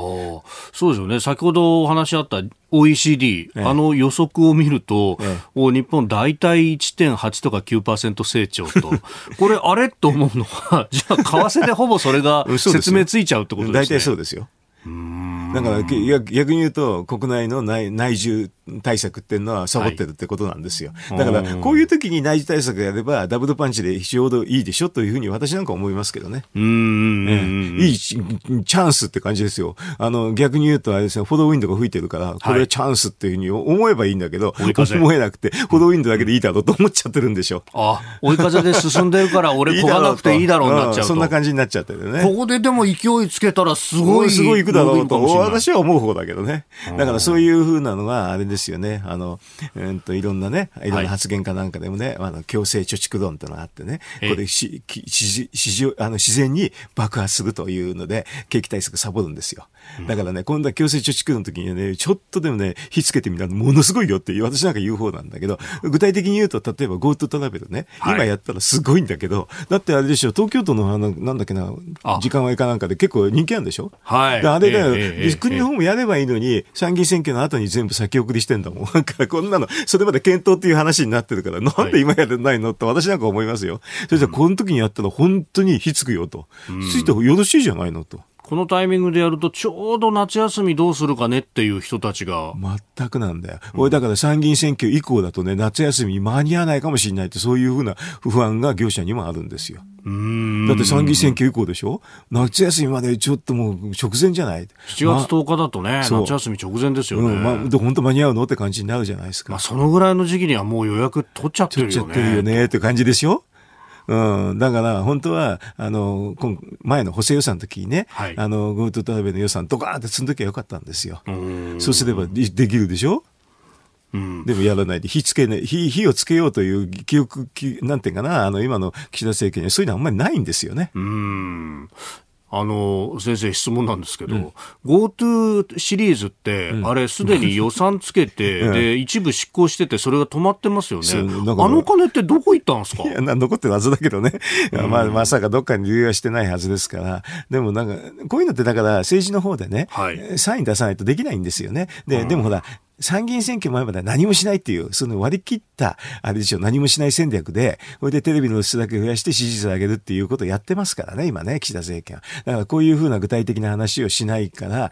そうですよね。先ほどお話あった OECD、ええ、あの予測を見ると、ええ、日本大体1.8とか9%成長と、これあれと思うのは、じゃあ為替でほぼそれが 説明ついちゃうってことですね。大体そうですよ。だから逆に言うと国内の内内需対策っていうのはサボってるってことなんですよ。はい、だからこういう時に内需対策やればダブルパンチでちょうどいいでしょというふうに私なんか思いますけどね。うん、いいチャンスって感じですよ。あの逆に言うとあれですね、フォローウィンドが吹いてるからこれはチャンスっていうふうに思えばいいんだけど、はい、思えなくてフォローウィンドだけでいいだろうと思っちゃってるんでしょ。あ、追い風で進んでるから俺こがなくていいだろうになっちゃうと。そんな感じになっちゃってるね。ここででも勢いつけたらすごい。すごいいくだろうと。私は思う方だけどね。だからそういうふうなのがあれですよね。あの、うんと、いろんなね、いろんな発言かなんかでもね、はい、あの、強制貯蓄論ってのがあってね、これし、し、し、あの、自然に爆発するというので、景気対策サボるんですよ。だからね、今度は強制貯蓄の時にはね、ちょっとでもね、火つけてみたらものすごいよって私なんか言う方なんだけど、具体的に言うと、例えば GoTo トラベルね、はい、今やったらすごいんだけど、だってあれでしょ、東京都のあの、なんだっけな、時間割かなんかで結構人気あるんでしょ？はい。あれだよ、えー、国の方もやればいいのに、参議院選挙の後に全部先送りしてんだもん。なんかこんなの、それまで検討っていう話になってるから、なんで今やれないのって私なんか思いますよ。それじゃこの時にやったら本当に火つくよと。ついてよろしいじゃないのと。このタイミングでやるとちょうど夏休みどうするかねっていう人たちが。全くなんだよ、うん、俺だから参議院選挙以降だとね夏休み間に合わないかもしれないってそういうふうな不安が業者にもあるんですよ。だって参議院選挙以降でしょ？夏休みまでちょっともう直前じゃない。7月10日だとね、ま、夏休み直前ですよね、うん。まあ、本当間に合うの？って感じになるじゃないですか、まあ、そのぐらいの時期にはもう予約取っちゃってるよね。取っちゃってるよねって感じでしょ？うん、だから本当は、あの、今前の補正予算の時にね、はい、あの、GoTo トラベルの予算ドカーンって積んどきゃよかったんですよ。そうすればできるでしょ？うん、でもやらないで、火つけない、火、火をつけようという記憶、なんていうかな、あの、今の岸田政権にはそういうのはあんまりないんですよね。うん。あの、先生質問なんですけど、うん、GoTo シリーズって、うん、あれすでに予算つけて、う ん、で、一部執行してて、それが止まってますよね。あの金ってどこ行ったんですか？いや、残ってるはずだけどね。まあ、まさかどっかに流用してないはずですから。でもなんか、こういうのってだから政治の方でね、はい、サイン出さないとできないんですよね。で、でもほら、参議院選挙前までは何もしないっていう、その割り切った、あれでしょ、何もしない戦略で、これでテレビの質だけ増やして支持率を上げるっていうことをやってますからね、今ね、岸田政権は。だからこういうふうな具体的な話をしないから、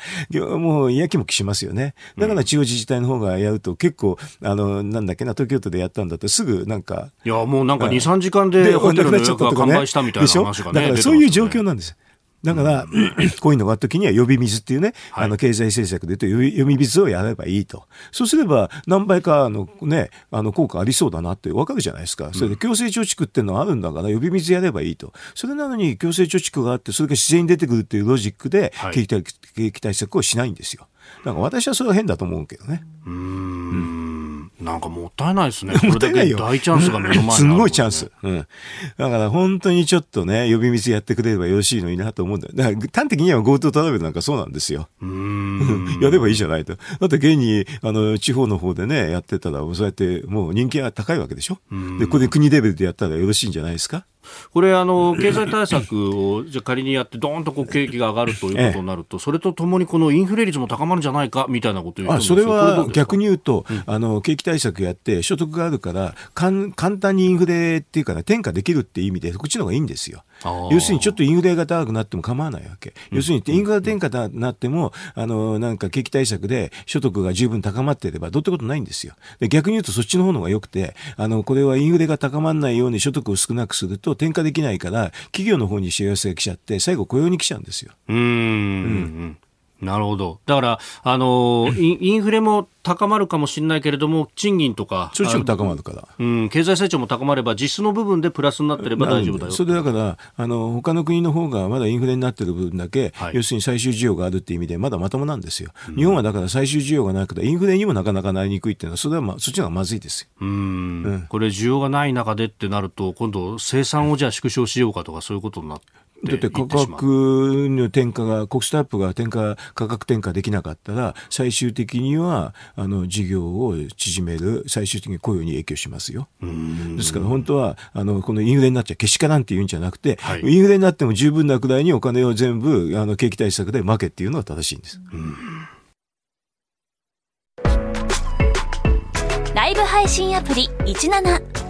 もう嫌気もきしますよね。だから地方自治体の方がやると結構、あの、なんだっけな、東京都でやったんだとすぐなんか。いや、もうなんか2、3時間でホテルの予約が完売したみたいな話がね。だからそういう状況なんです。だから、こういうのがあった時には呼び水っていうね、はい、あの経済政策で言うと呼び水をやればいいと。そうすれば何倍かのね、あの効果ありそうだなってわかるじゃないですか。それで強制貯蓄っていうのはあるんだから呼び水やればいいと。それなのに強制貯蓄があってそれが自然に出てくるっていうロジックで景気,、対策をしないんですよ。なんか私はそれは変だと思うけどね。うん。なんかもったいないですね。これだけ大チャンスが目の前にすごいチャンス。うん。だから本当にちょっとね、呼び水やってくれればよろしいのになと思うんだよ。だから端的には GoTo トラベルなんかそうなんですよ。うん。やればいいじゃないと。だって現に、あの、地方の方でね、やってたら、そうやってもう人気が高いわけでしょ。で、ここで国レベルでやったらよろしいんじゃないですか。これあの、経済対策をじゃ仮にやって、どーんとこう景気が上がるということになると、それとともにこのインフレ率も高まるんじゃないかみたいなことをあそれは逆に言うと、うん、あの景気対策やって、所得があるからかん、簡単にインフレっていうか、ね、転嫁できるっていう意味で、こっちの方がいいんですよ。要するにちょっとインフレが高くなっても構わないわけ。要するにインフレ転嫁になっても、あの、なんか景気対策で所得が十分高まっていれば、どうってことないんですよ。で逆に言うとそっちの方のが良くて、あの、これはインフレが高まらないように所得を少なくすると転嫁できないから、企業の方に幸せが来ちゃって、最後雇用に来ちゃうんですよ。うんうんなるほど。だから、あのインフレも高まるかもしれないけれども、賃金とか、高まるから、うん、経済成長も高まれば、実質の部分でプラスになってれば大丈夫だよ。それだから、あの他の国の方がまだインフレになってる分だけ、はい、要するに最終需要があるっていう意味で、まだまともなんですよ、うん、日本はだから最終需要がなくて、インフレにもなかなかなりにくいっていうのは、それは、ま、そっちの方がまずいですよ。うん、うん、これ、需要がない中でってなると、今度、生産をじゃあ縮小しようかとか、そういうことになって。だって価格の転嫁が、国スタッフが転嫁、価格転嫁できなかったら、最終的には、あの、事業を縮める、最終的に雇用に影響しますよ。ですから本当は、あの、このインフレになっちゃけしからんって言うんじゃなくて、はい、インフレになっても十分なくらいにお金を全部、あの、景気対策で負けっていうのは正しいんです。ライブ配信アプリ17。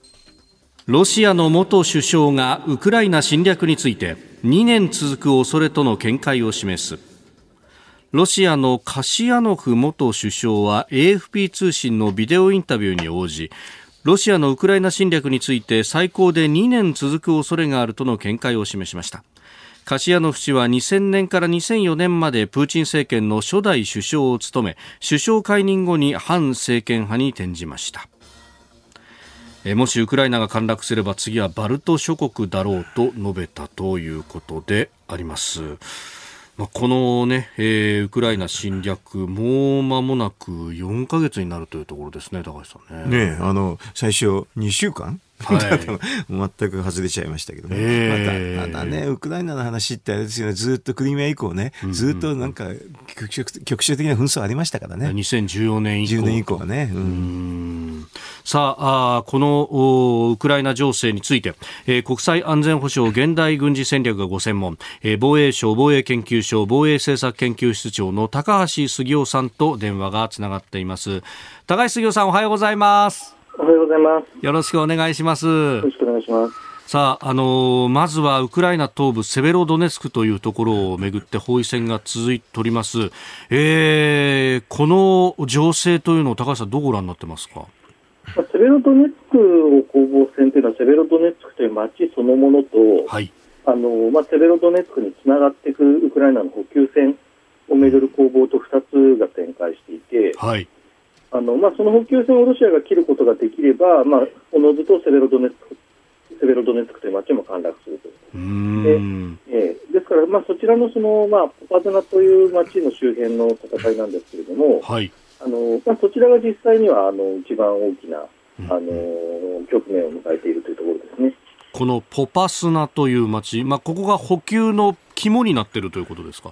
ロシアの元首相がウクライナ侵略について2年続く恐れとの見解を示す。ロシアのカシヤノフ元首相は AFP 通信のビデオインタビューに応じロシアのウクライナ侵略について最高で2年続く恐れがあるとの見解を示しました。カシヤノフ氏は2000年から2004年までプーチン政権の初代首相を務め首相解任後に反政権派に転じました。えもしウクライナが陥落すれば次はバルト諸国だろうと述べたということであります。まあ、このね、えー、ウクライナ侵略、もう間もなく4か月になるというところですね、高橋さんね。ねあの、最初2週間はい、全く外れちゃいましたけどね、えー、またね、ウクライナの話ってあれですよね、ずっとクリミア以降ね、ずっとなんか局所的な紛争ありましたからね、2014年以降 ,10 年以降はね。うん。さああ、このウクライナ情勢について、えー、国際安全保障現代軍事戦略がご専門、えー、防衛省防衛研究所防衛政策研究室長の高橋杉雄さんと電話がつながっています。高橋杉雄さん、おはようございます。おはようございます。よろしくお願いします。よろしくお願いします。さあ、あのー、まずはウクライナ東部セベロドネツクというところをめぐって包囲戦が続いております。えー、この情勢というのを高橋さんどうご覧になってますか？セベロドネツクを攻防戦というのはセベロドネツクという街そのものと、はい、あのまあ、セベロドネツクにつながっていくウクライナの補給線をめぐる攻防と2つが展開していて、はいあのまあ、その補給線をロシアが切ることができれば、まあ、おのずとセベロドネツクセベロドネツクという町も陥落すると。でえー、ですから、まあ、そちらのその、まあ、ポパズナという町の周辺の戦いなんですけれども、はい、あのまあ、そちらが実際にはあの一番大きな、あの局面を迎えているというところですね。このポパスナという町、まあ、ここが補給の肝になっているということですか？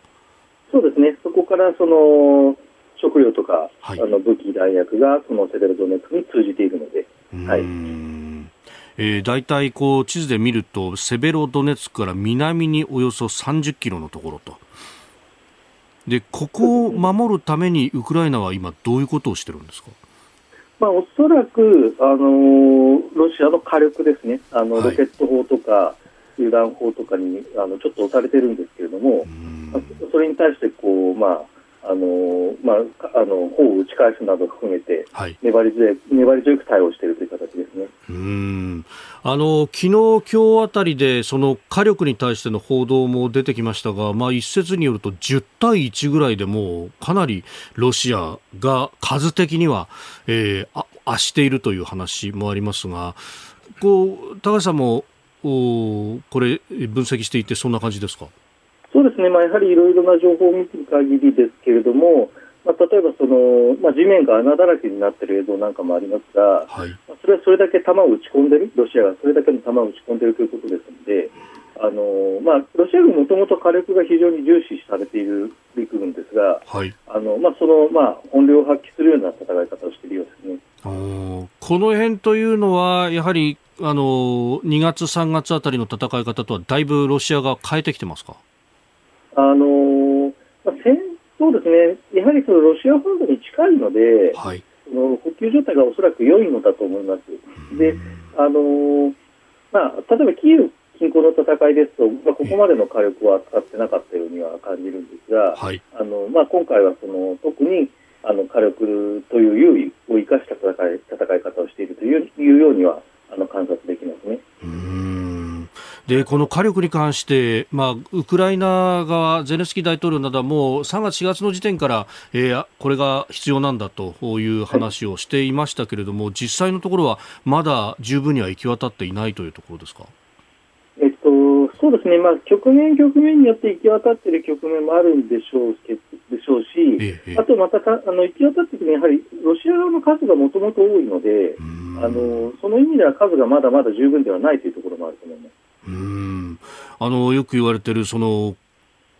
そうですね、そこからその食料とか、はい、あの武器、弾薬がそのセベロドネツクに通じているので。はい。えー、大体こう地図で見るとセベロドネツクから南におよそ30キロのところと。でここを守るためにウクライナは今どういうことをしてるんですか、まあ、おそらく、あのー、ロシアの火力ですね。あの、ロケット砲とか榴弾砲とかにあのちょっと押されてるんですけれども、まあ、それに対してこう、まああのまあ、あの砲を打ち返すなど含めて、粘り強い、粘り強く対応しているという形ですね。うん。あの昨日今日あたりでその火力に対しての報道も出てきましたが、まあ、一説によると10対1ぐらいでもかなりロシアが数的には、えー、あ圧しているという話もありますがこう高橋さんもおこれ分析していてそんな感じですか？そうですね、まあ、やはりいろいろな情報を見てる限りですけれども、まあ、例えばその、まあ、地面が穴だらけになっている映像なんかもありますが、はい、それはそれだけ弾を打ち込んでる、ロシアがそれだけの弾を打ち込んでいるということですので、あのまあ、ロシア軍もともと火力が非常に重視されている陸軍ですが、はい、あのまあ、その、まあ、本領を発揮するような戦い方をしているようですね。この辺というのは、やはりあの2月、3月あたりの戦い方とはだいぶロシアが変えてきてますか？あのまあ、戦そうですね、やはりそのロシア本土に近いので、はい、その補給状態がおそらく良いのだと思います。であのまあ、例えばキーウ近郊の戦いですと、まあ、ここまでの火力は扱ってなかったようには感じるんですが、はい、あのまあ、今回はその特にあの火力という優位を生かした戦い戦い方をしているといういうようにはあの観察できますね。でこの火力に関して、まあ、ウクライナ側、ゼレンスキー大統領などはもう3月、4月の時点から、えー、これが必要なんだという話をしていましたけれども、はい、実際のところはまだ十分には行き渡っていないというところですか？えっと、そうですね、まあ、局面、局面によって行き渡っている局面もあるんでしょうけでしょうし、ええ、あとまたかあの行き渡っていくのは、やはりロシア側の数がもともと多いのであの、その意味では数がまだまだ十分ではないというところもあると思います。うん。あのよく言われているその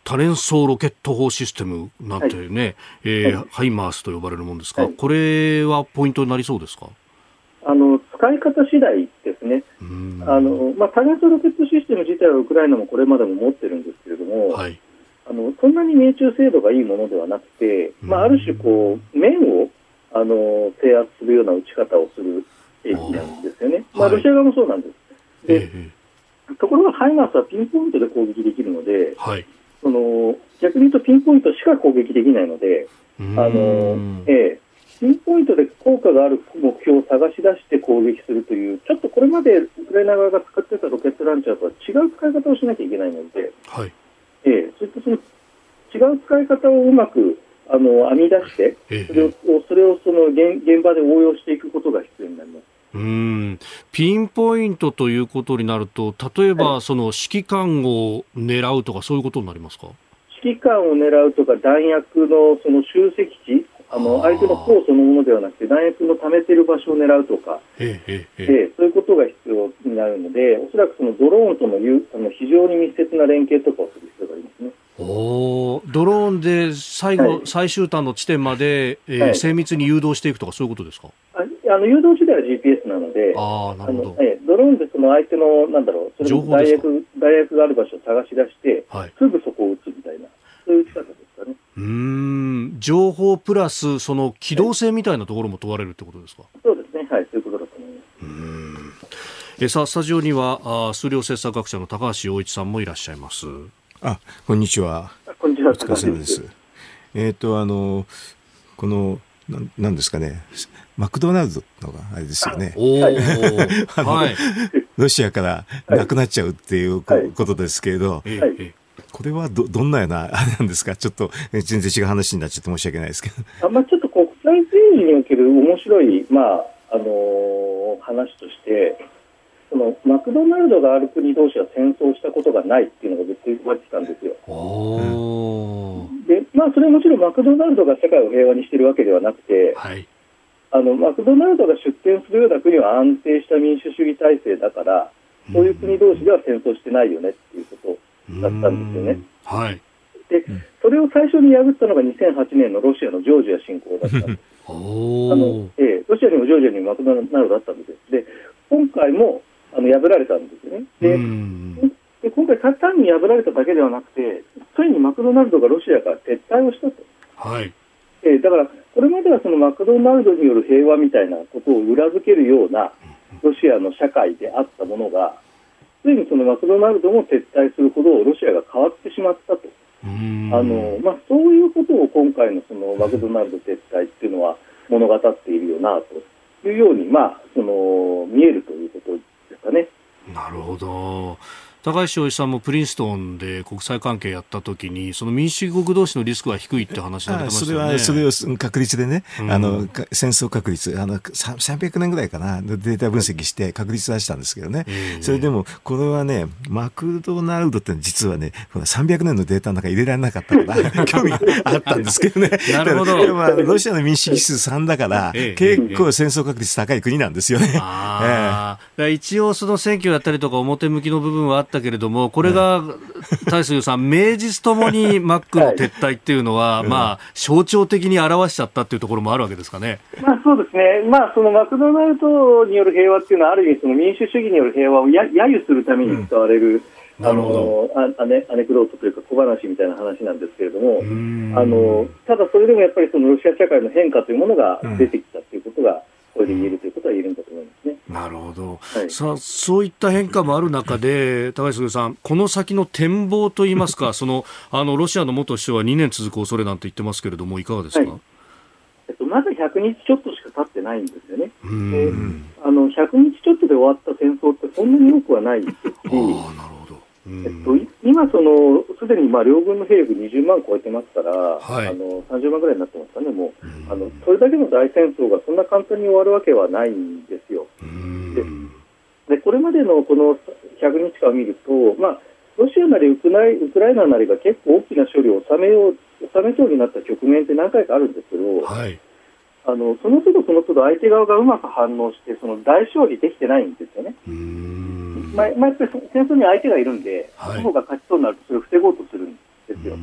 多連装ロケット砲システムなんてね、はい、えーはい、ハイマースと呼ばれるものですか、はい、これはポイントになりそうですか？あの使い方次第ですね、あのまあ、多連装ロケットシステム自体はウクライナもこれまでも持ってるんですけれども、はい、あのそんなに命中精度がいいものではなくて、まあ、ある種こう、面をあの制圧するような撃ち方をする兵器なんですよね、まあ、ロシア側もそうなんです。で、ええところがハイマースはピンポイントで攻撃できるので、はい、その逆に言うとピンポイントしか攻撃できないので、あのええ、ピンポイントで効果がある目標を探し出して攻撃するという、ちょっとこれまでウクライナ側が使ってたロケットランチャーとは違う使い方をしなきゃいけないので、はい。ええ、そういったその違う使い方をうまくあの編み出して、それをそれをその現現場で応用していくことが必要になります。うん。ピンポイントということになると、例えばその指揮官を狙うとか、そういうことになりますか？指揮官を狙うとか、弾薬のその集積地、あの相手の砲そのものではなくて、弾薬の貯めている場所を狙うとか、ええええ、そういうことが必要になるので、おそらくそのドローンとのあの非常に密接な連携とかをする必要がありますね。おドローンで最後、はい、最終端の地点まで、えー、はい、精密に誘導していくとか、そういうことですか？ああの誘導自体は GPS なので、あなるほどえドローンでその相手の、なんだろう、それ大学大学がある場所を探し出して、はい、すぐそこを撃つみたいな、そういう打ち方ですかね。うん情報プラス、その機動性みたいなところも問われるってことですか、そうですね、はい、そういうことだと思います。うんえさあスタジオにはあ数量政策学者の高橋洋一さんもいらっしゃいます。あ、こんにちは。こんにちは。お疲れ様です。えっ、ー、と、あの、この、ななんですかね、マクドナルドのがあれですよね。はい、ロシアからなくなっちゃうっていうことですけれど、はい、これはどどんなようなあれなんですか、ちょっと全然違う話になっちゃって申し訳ないですけど。あまあ、ちょっと国際政治における面白い、まああのー、話として、そのマクドナルドがある国同士は戦争したことがないっていうのがずっと言われてたんですよ。で、まあ、それはもちろんマクドナルドが世界を平和にしているわけではなくて、はい、あのマクドナルドが出店するような国は安定した民主主義体制だから、そういう国同士では戦争してないよねっていうことだったんですよね。はい、で、それを最初に破ったのが2008年のロシアのジョージア侵攻だったんです。あのええ、ロシアにもジョージアにもマクドナルドだったんですで今回もあの破られたんですよね。でで今回、単に破られただけではなくて、ついにマクドナルドがロシアから撤退をしたと。はい、えー、だから、これまではそのマクドナルドによる平和みたいなことを裏付けるようなロシアの社会であったものが、ついにそのマクドナルドも撤退するほどロシアが変わってしまったと。あのまあ、そういうことを今回のそのマクドナルド撤退っていうのは物語っているよなというように、まあ、その見えるということですかね。なるほど。高橋洋一さんもプリンストンで国際関係やったときに、その民主主義国同士のリスクは低いって話されてましたよね。それは、それを確率でね、うん、あの、戦争確率、あの、300年ぐらいかな、データ分析して確率出したんですけどね。それでも、これはね、マクドナルドって実はね、300年のデータの中入れられなかったから、興味があったんですけどね。なるほど。でも、ロシアの民主主義数3だから、結構戦争確率高い国なんですよね。あ え一応その選挙やったりとか表向きの部分はあったけれども、これが、大水さん、名実ともにマックの撤退っていうのは、はい、まあ、象徴的に表しちゃったっていうところもあるわけですかね。まあ、そうですね。まあ、そのマクドナルドによる平和っていうのは、ある意味、その民主主義による平和をや揶揄するために使われる、うん、あのアネアネクドートというか小話みたいな話なんですけれども、あのただそれでもやっぱりそのロシア社会の変化というものが出てきたということが、これで言えるということは言えるんだと思いますね。なるほど、はい、さあそういった変化もある中で、高橋さん、この先の展望といいますか、そのあのロシアの元首相は2年続く恐れなんて言ってますけれども、いかがですか、はい、えっと、まだ100日ちょっとしか経ってないんですよね。であの100日ちょっとで終わった戦争ってそんなに多くはないですし。あなるほどえっと、今その、すでにまあ両軍の兵力20万超えてますから、はい、あの30万ぐらいになってますかね、もう、うあのそれだけの大戦争がそんな簡単に終わるわけはないんですよ。ででこれまでのこの100日間を見ると、まあ、ロシアなりウクライウクライナなりが結構大きな処理を収めよう収めそうになった局面って何回かあるんですけど、はい、あのその都度その都度相手側がうまく反応してその大勝利できてないんですよね。まあ、まあ、やっぱり戦争に相手がいるんで、はい、その方が勝ちそうになるとそれを防ごうとするんですよ。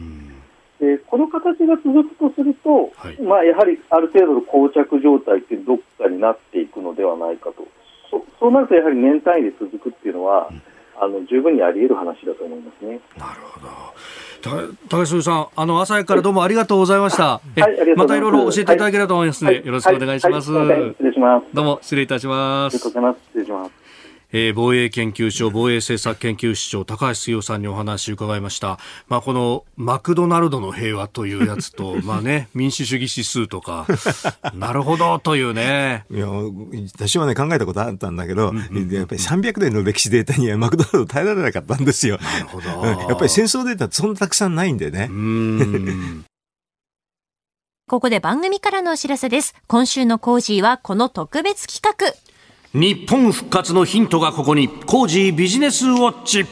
でこの形が続くとすると、はい、まあ、やはりある程度の膠着状態っていうどっかになっていくのではないかとそそうなるとやはり年単位で続くっていうのは、うん、あの十分にあり得る話だと思いますね。なるほど高橋さん、あの朝からどうもありがとうございました。はい、またいろいろ教えていただければと思いますので、はい、よろしくお願いします。はい、失礼します。どうも失礼いたします。失礼します。えー、防衛研究所防衛政策研究室長高橋杉雄さんにお話伺いました。まあ、このマクドナルドの平和というやつと、まあね、民主主義指数とか、なるほどというね。いや、私はね、考えたことあったんだけど、うんうんうん、やっぱり300年の歴史データには マクドナルド耐えられなかったんですよ。なるほど。やっぱり戦争データそんなたくさんないんでね。ここで番組からのお知らせです。今週のコージーはこの特別企画。日本復活のヒントがここに工事ビジネスウォッチ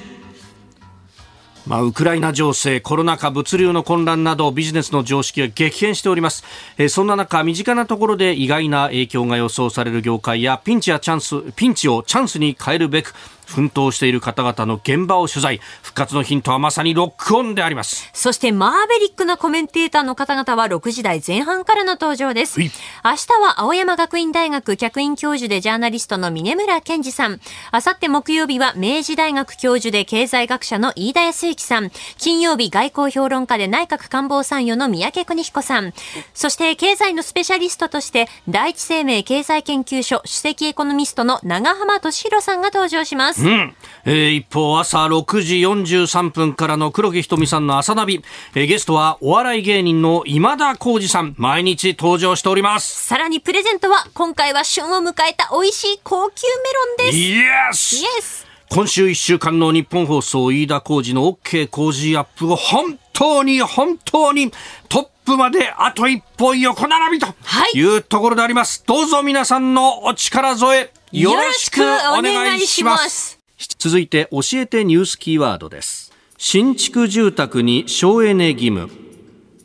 まあ、ウクライナ情勢、コロナ禍、物流の混乱などビジネスの常識が激変しております。えー、そんな中、身近なところで意外な影響が予想される業界やピンチやチャンス、ピンチをチャンスに変えるべく、奮闘している方々の現場を取材。復活のヒントはまさにロックオンであります。そしてマーベリックなコメンテーターの方々は6時台前半からの登場です。明日は青山学院大学客員教授でジャーナリストの峰村健二さん。あさって木曜日は明治大学教授で経済学者の飯田康之さん。金曜日外交評論家で内閣官房参与の三宅邦彦さん。そして経済のスペシャリストとして第一生命経済研究所首席エコノミストの長浜俊弘さんが登場しますうん。えー、一方、朝6時43分からの黒木ひとみさんの朝ナビ。えー、ゲストはお笑い芸人の今田耕司さん。毎日登場しております。さらにプレゼントは、今回は旬を迎えた美味しい高級メロンです。イエスイエス今週1週間の日本放送飯田浩二の OK 工事アップを本当に本当にトップまであと一歩横並びというところであります。どうぞ皆さんのお力添えよろしくお願いします。続いて教えてニュースキーワードです。新築住宅に省エネ義務。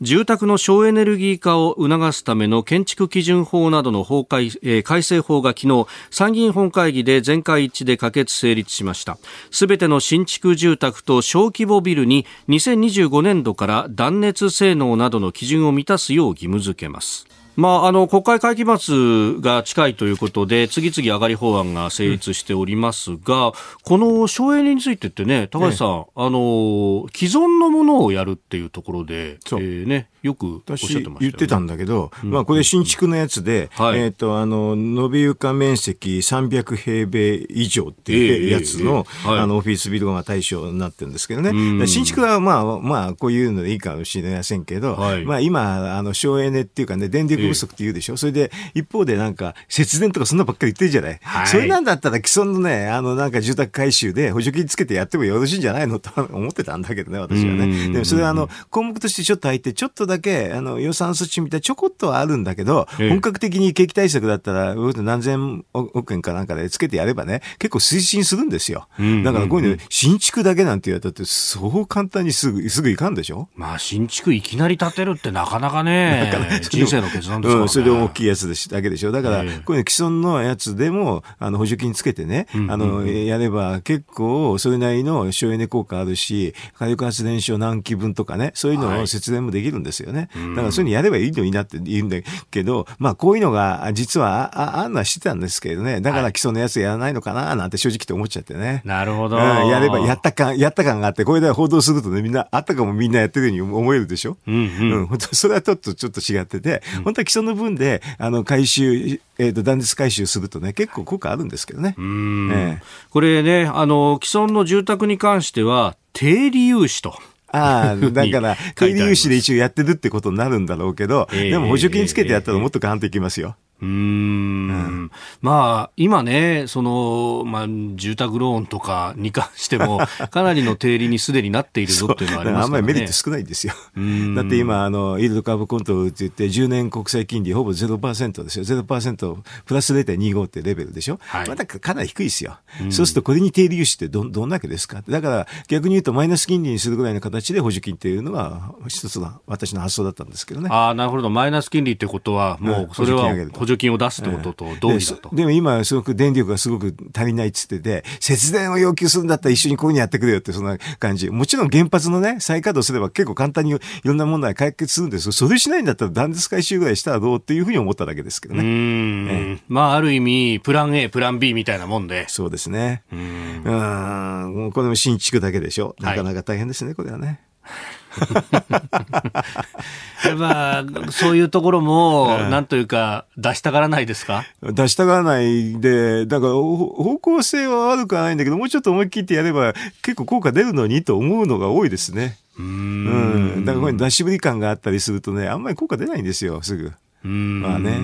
住宅の省エネルギー化を促すための建築基準法などの法改,、えー、改正法が昨日参議院本会議で全会一致で可決成立しましたすべての新築住宅と小規模ビルに2025年度から断熱性能などの基準を満たすよう義務付けますまあ、あの国会会期末が近いということで次々上がり法案が成立しておりますが、うん、この省エネについてってね高橋さん、ええ、あの既存のものをやるっていうところで、えーね、よくおっしゃってました、ね、言ってたんだけど、うん、まあ、これ新築のやつで、うん、えっ、ー、とあの延べ床面積300平米以上っていうやつのえーえー、あのオフィスビルが対象になってるんですけどね、新築はまあまあこういうのでいいかもしれませんけど、はい、まあ今あの省エネっていうかね電力不足って言うでしょ、それで一方でなんか節電とかそんなばっかり言ってるじゃない、はい、それなんだったら既存のねあのなんか住宅改修で補助金つけてやってもよろしいんじゃないの？と思ってたんだけどね私はね。でもそれはあの項目としてちょっと入ってちょっとだけあの予算措置みたいちょこっとはあるんだけど、本格的に景気対策だったら何千億円かなんかでつけてやればね結構推進するんですよ、だからこういうの新築だけなんて言われたってそう簡単にすぐすぐいかんでしょ？まあ新築いきなり建てるってなかなかね 人生の決断ですから、ね、うん、それで大きいやつでだけでしょ？だから、こういうの既存のやつでも、あの、補助金つけてね、あの、やれば結構、それなりの省エネ効果あるし、火力発電所何基分とかね、そういうのを節電もできるんですよね。だからそういうのやればいいのになって言うんだけど、まあ、こういうのが、実は、あ、あんのはしてたんですけどね、だから既存のやつやらないのかな、なんて正直と思っちゃってね。なるほど。うん、やれば、やった感、やった感があって、これで報道するとね、みんな、あったかもみんなやってるように思えるでしょ？うん、うん、うん。本当それはちょっと、ちょっと違ってて、本当は既存の分で、あの、回収えーと、断熱改修するとね結構効果あるんですけどね。えこれねあの既存の住宅に関しては低利融資と。ああ、だから、低利融資で一応やってるってことになるんだろうけど、でも補助金つけてやったらもっと簡単にいきますよ。うん、まあ、今ね、その、まあ、住宅ローンとかに関しても、かなりの低利にすでになっているぞっていうのはありますね、あんまりメリット少ないんですよ。だって今、あの、イールドカーブコントロールって言って、10年国債金利ほぼ0%ですよ。0%プラス0.25ってレベルでしょ。はい、まだかなり低いですよ。そうすると、これに低利融資ってど、どんなわけですか？だから、逆に言うと、マイナス金利にするぐらいの形で補助金っていうのが、一つの私の発想だったんですけどね。ああ、なるほど。マイナス金利ってことは、もう、それは補助金を出すってことと同義だと。でも今、すごく電力がすごく足りないっつってて、節電を要求するんだったら一緒にこういうにやってくれよって、そんな感じ。もちろん原発のね、再稼働すれば結構簡単にいろんな問題解決するんですそれしないんだったら断絶回収ぐらいしたらどうっていうふうに思っただけですけどね。うん、ええ、まあ、ある意味、プラン A、プラン B みたいなもんで。そうですね。うん。うんこれも新築だけでしょ。なかなか大変ですね、はい、これはね。やっぱそういうところも、なんというか、出したがらないですか？出したがらないで、だから方向性は悪くはないんだけど、もうちょっと思い切ってやれば結構効果出るのにと思うのが多いですね。うん,、ん。だからこれ出しぶり感があったりするとね、あんまり効果出ないんですよ、すぐ。まあね。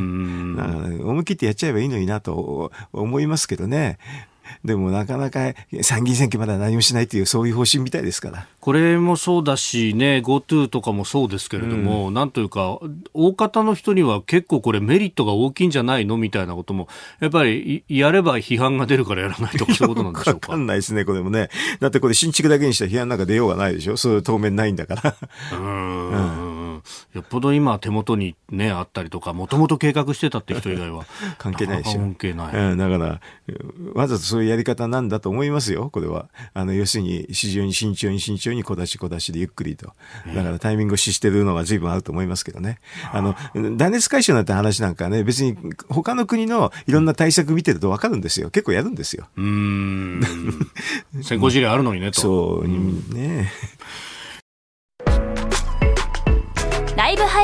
思い切ってやっちゃえばいいのになと思いますけどね。でもなかなか参議院選挙まだ何もしないという、そういう方針みたいですから。これもそうだしね、GoTo とかもそうですけれども、うん、なんというか、大方の人には結構これメリットが大きいんじゃないのみたいなことも、やっぱりやれば批判が出るからやらないとか、そういうことなんでしょうか？わかんないですね、これもね。だってこれ新築だけにしたら批判なんか出ようがないでしょそういう当面ないんだから。うん。うんよっぽど今手元にね、あったりとか、もともと計画してたって人以外は。関係ないでしょ。関係ない。うん、だから、わざとそういうやり方なんだと思いますよ、これは。あの、要するに、市場に慎重に慎重に小出し小出しでゆっくりと。だからタイミングを失してるのが随分あると思いますけどね。あの、断熱解消なんて話なんかね、別に他の国のいろんな対策見てるとわかるんですよ。結構やるんですよ。うん。先行事例あるのにねと。そう、ね。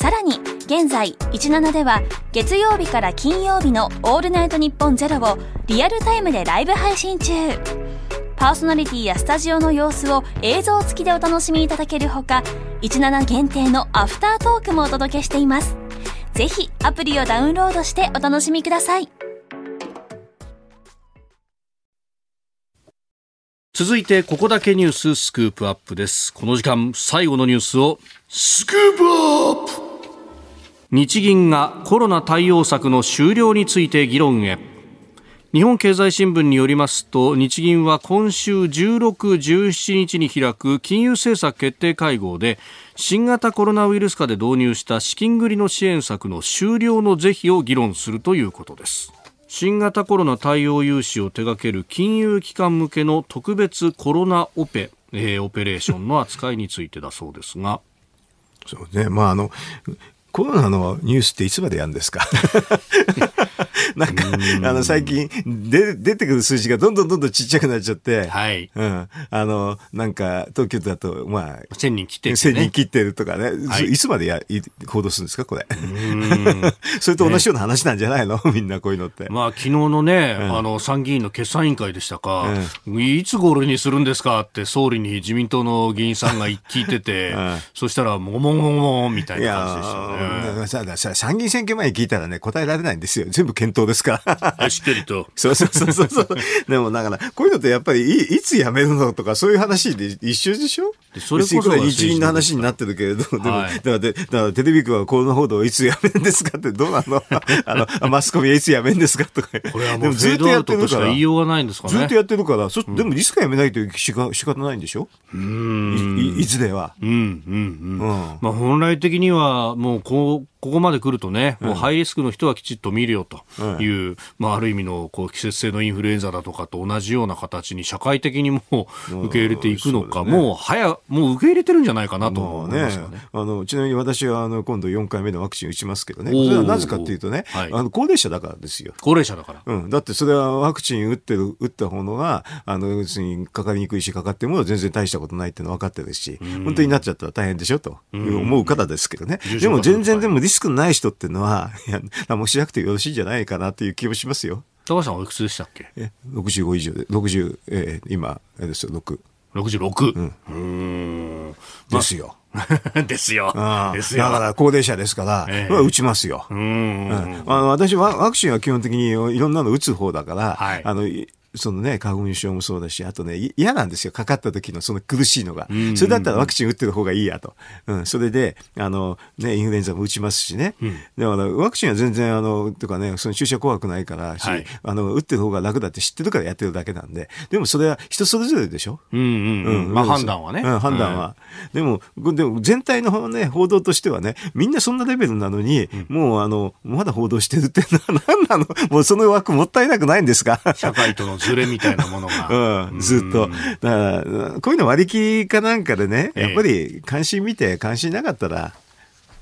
さらに現在17では月曜日から金曜日の「オールナイトニッポンゼロをリアルタイムでライブ配信中。パーソナリティやスタジオの様子を映像付きでお楽しみいただけるほか17限定のアフタートークもお届けしています。ぜひアプリをダウンロードしてお楽しみください。続いてここだけニューススクープアップです。この時間最後のニュースをスクープアップ。日銀がコロナ対応策の終了について議論へ。日本経済新聞によりますと日銀は今週16、17日に開く金融政策決定会合で新型コロナウイルス下で導入した資金繰りの支援策の終了の是非を議論するということです。新型コロナ対応融資を手掛ける金融機関向けの特別コロナオペ、えー、オペレーションの扱いについてだそうですが。そうね、まああのコロナのニュースっていつまでやるんですか？なんか、あの、最近、で、出てくる数字がどんどんどんどんちっちゃくなっちゃって、はい。うん。あの、なんか、東京都だと、まあ、1000人切ってる、ね。1000人切ってるとかね。はい、いつまでや、報道するんですか、これ？それと同じような話なんじゃないの、みんなこういうのって。まあ、昨日のね、うん、あの、参議院の決算委員会でしたか、うん、いつ頃にするんですかって総理に自民党の議員さんが聞いてて、うん、そしたら、ももももみたいな感じでしたね。さ、参議院選挙前に聞いたらね、答えられないんですよ。全部検討ですから。しっかりと。そうそうそうそう。でもだから、こういうのってやっぱりい、いつ辞めるのとか、そういう話で一緒でしょ？それこそ日銀の話になってるけれど、でも、はい、だからだからテレビ局はこの報道いつ辞めるんですかってどうなの？あの、マスコミはいつ辞めるんですかとか。これはもうずっとやってるから。言いようがないんですかね。ずっとやってるから、そ、でもいつか辞めないとしか仕方ないんでしょ？うん。いいつでは。うん、うん、うん。まあ本来的には、もうこう、ここまで来るとね、もうハイリスクの人はきちっと見るよという、うん、まあ、ある意味のこう季節性のインフルエンザだとかと同じような形に社会的にも受け入れていくのか、もう早、もう受け入れてるんじゃないかなと思いますね。ね。あのちなみに私はあの今度4回目のワクチン打ちますけどね、それはなぜかというとね、はい、あの高齢者だからですよ。高齢者だから。うん、だってそれはワクチン打ってる、打った方のが、あの、要するにかかりにくいし、かかっても全然大したことないっていうのは分かってるし、本当になっちゃったら大変でしょと思う方ですけどね。でも全然でもリスクない人っていうのは、いや、何もしなくてよろしいんじゃないかなっていう気もしますよ。高橋さんおいくつでしたっけ？え、65以上で、60、えー、今、あれですよ、6。66? うん。うんですよ。ですよ。ですよ。だから高齢者ですから、えー、打ちますよ。うん、あの私はワクチンは基本的にいろんなの打つ方だから、はい、あのそのね、花粉症もそうだし、あとね、嫌なんですよ。かかった時のその苦しいのが。それだったらワクチン打ってる方がいいやと。うん、それで、あの、ね、インフルエンザも打ちますしね。うん、だから、ワクチンは全然、あの、とかね、その注射怖くないからし、はい、あの、打ってる方が楽だって知ってるからやってるだけなんで。でもそれは人それぞれでしょ？うんうんうん。うん、まあ判断はね。うん、判断は。でも、でも全体のね、報道としてはね、みんなそんなレベルなのに、うん、もうあの、まだ報道してるってのは何なの？もうその枠もったいなくないんですか？社会とのズレみたいなもののが。うん、ずっと。だから、こういうの割り切りかなんかでね、やっぱり関心見て関心なかったら、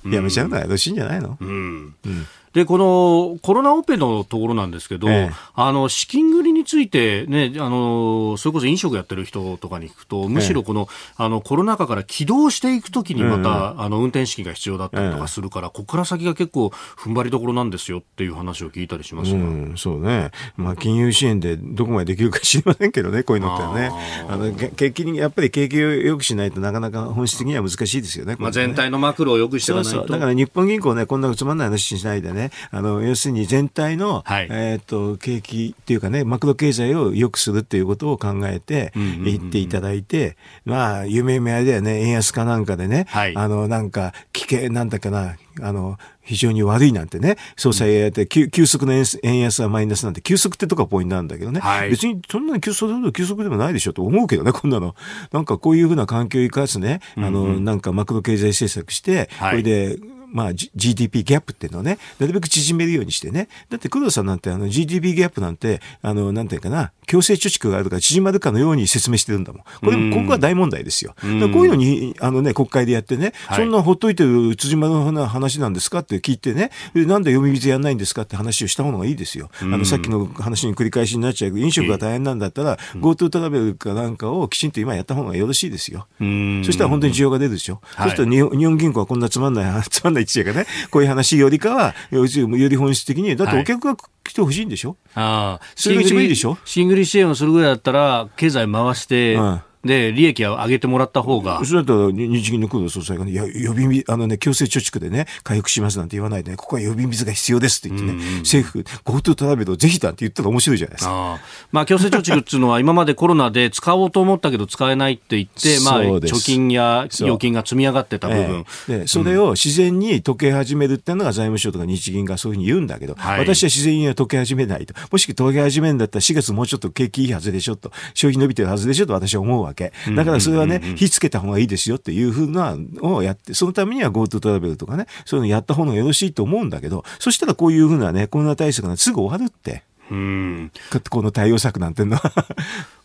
やめちゃうのはよろしいんじゃないの、うん、うんで、このコロナオペのところなんですけど、ええ、あの、資金繰りについてね、あの、それこそ飲食やってる人とかに聞くと、むしろこの、え、あの、コロナ禍から起動していくときにまた、うん、あの、運転資金が必要だったりとかするから、ここから先が結構踏ん張りどころなんですよっていう話を聞いたりしますが、うん、そうね。まあ、金融支援でどこまでできるか知りませんけどね、こういうのってね。あの、景気に、やっぱり景気を良くしないとなかなか本質的には難しいですよね。まあ、全体のマクロを良くしていかないと。そうそうだから日本銀行ね、こんなつまんない話しないでね、あの、要するに全体の、はい、えっ、と、景気っていうかね、マクロ経済を良くするっていうことを考えて、言っていただいて、まあ、夢夢あれだよね、円安かなんかでね、はい、あの、なんか、危険、なんだかな、あの、非常に悪いなんてね、総裁やって、急速な円安はマイナスなんて、急速ってとこがポイントなんだけどね、はい、別にそんなに急速で急速でもないでしょと思うけどね、こんなの。なんかこういうふうな環境を生かすね、あの、なんかマクロ経済政策して、これで、まあ、GDP ギャップっていうのをね、なるべく縮めるようにしてね。だって黒田さんなんてあの GDP ギャップなんて、あの、なんていうかな、強制貯蓄があるから縮まるかのように説明してるんだもん。これ、ここは大問題ですよ。こういうのに、あのね、国会でやってね、そんなほっといてる辻丸の話なんですかって聞いてね、なんで読み水やんないんですかって話をした方がいいですよ。あの、さっきの話に繰り返しになっちゃう飲食が大変なんだったら、GoTo トラベルかなんかをきちんと今やった方がよろしいですよ。そしたら本当に需要が出るでしょ。そしたら日本銀行はこんなつまんない、つまんない一夜がね、こういう話よりかは、より本質的に、だってお客が来てほしいんでしょ、ああ。それが一番いいでしょシングり支援をするぐらいだったら、経済回して、で、利益を上げてもらった方が。それだったら、日銀の黒田総裁がね、いや、予備水、あのね、強制貯蓄でね、回復しますなんて言わないでね、ここは予備水が必要ですって言ってね、うんうん、政府、GoTo トラベルをぜひだって言ったら面白いじゃないですか。あまあ、強制貯蓄っていうのは、今までコロナで使おうと思ったけど使えないって言って、まあ、貯金や預金が積み上がってた部分。えー、で、それを自然に溶け始めるっていうのが財務省とか日銀がそういうふうに言うんだけど、はい、私は自然には溶け始めないと。もし溶け始めるんだったら4月もうちょっと景気いいはずでしょと、消費伸びてるはずでしょと私は思うわけ。だからそれはね、火つけた方がいいですよっていうふうなのをやって、そのためには GoTo トラベルとかね、そういうのやった方がよろしいと思うんだけど、そしたらこういうふうなね、コロナ対策がすぐ終わるって。うん。この対応策なんてのは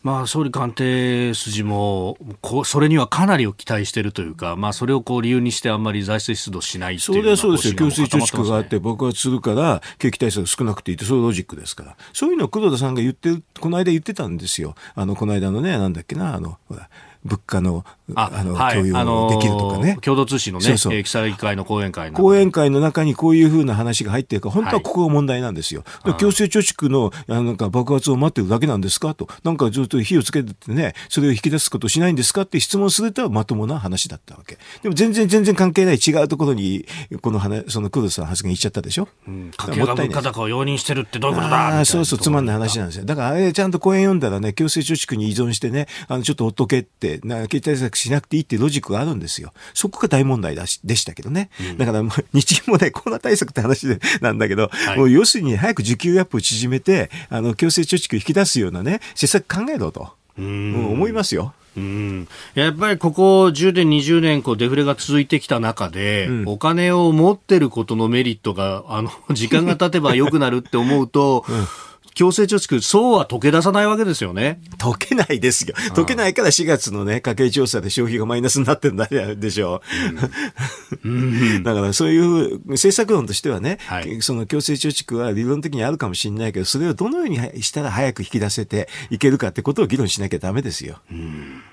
まあ、総理官邸筋もこそれにはかなりを期待しているというか、まあ、それをこう理由にしてあんまり財政出動しないそれはそうですよ、強制貯蓄があって爆発するから景気対策少なくていいってそういうロジックですから。そういうのを黒田さんが言ってこの間言ってたんですよ。あのこの間のねなんだっけなあのほら物価のあの、はい、共有できるとかね。共同通信のね、そうそう記者会の講演会の。講演会の中にこういうふうな話が入ってるから、本当はここが問題なんですよ。はい、強制貯蓄のなんか爆発を待ってるだけなんですかと。なんかずっと火をつけてね、それを引き出すことしないんですかって質問するとまともな話だったわけ。でも全然全然関係ない違うところに、この話、その黒田さん発言言っちゃったでしょ。うん。家計が物価高を容認してるってどういうことだあそうそう、つまんない話なんですよ。だからあれちゃんと講演読んだらね、強制貯蓄に依存してね、あの、ちょっとほっとけって、な、経済しなくていいっていうロジックがあるんですよ。そこが大問題だしでしたけどね。うん、だから、日銀もね、コロナ対策って話でなんだけど、はい、もう要するに早く需給アップを縮めて、あの、強制貯蓄を引き出すようなね、施策考えろと。うん、思いますよ。うん、やっぱりここ10年、20年こうデフレが続いてきた中で、うん、お金を持ってることのメリットがあの時間が経てば良くなるって思うと、うん強制貯蓄、そうは溶け出さないわけですよね。溶けないですよ。溶けないから4月のね、家計調査で消費がマイナスになってるんだでしょう。うん、だからそういう政策論としてはね、はい、その強制貯蓄は理論的にあるかもしれないけど、それをどのようにしたら早く引き出せていけるかってことを議論しなきゃダメですよ。うん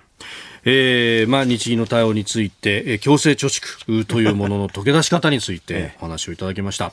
えーまあ、日銀の対応について、えー、強制貯蓄というものの溶け出し方について お話をいただきました。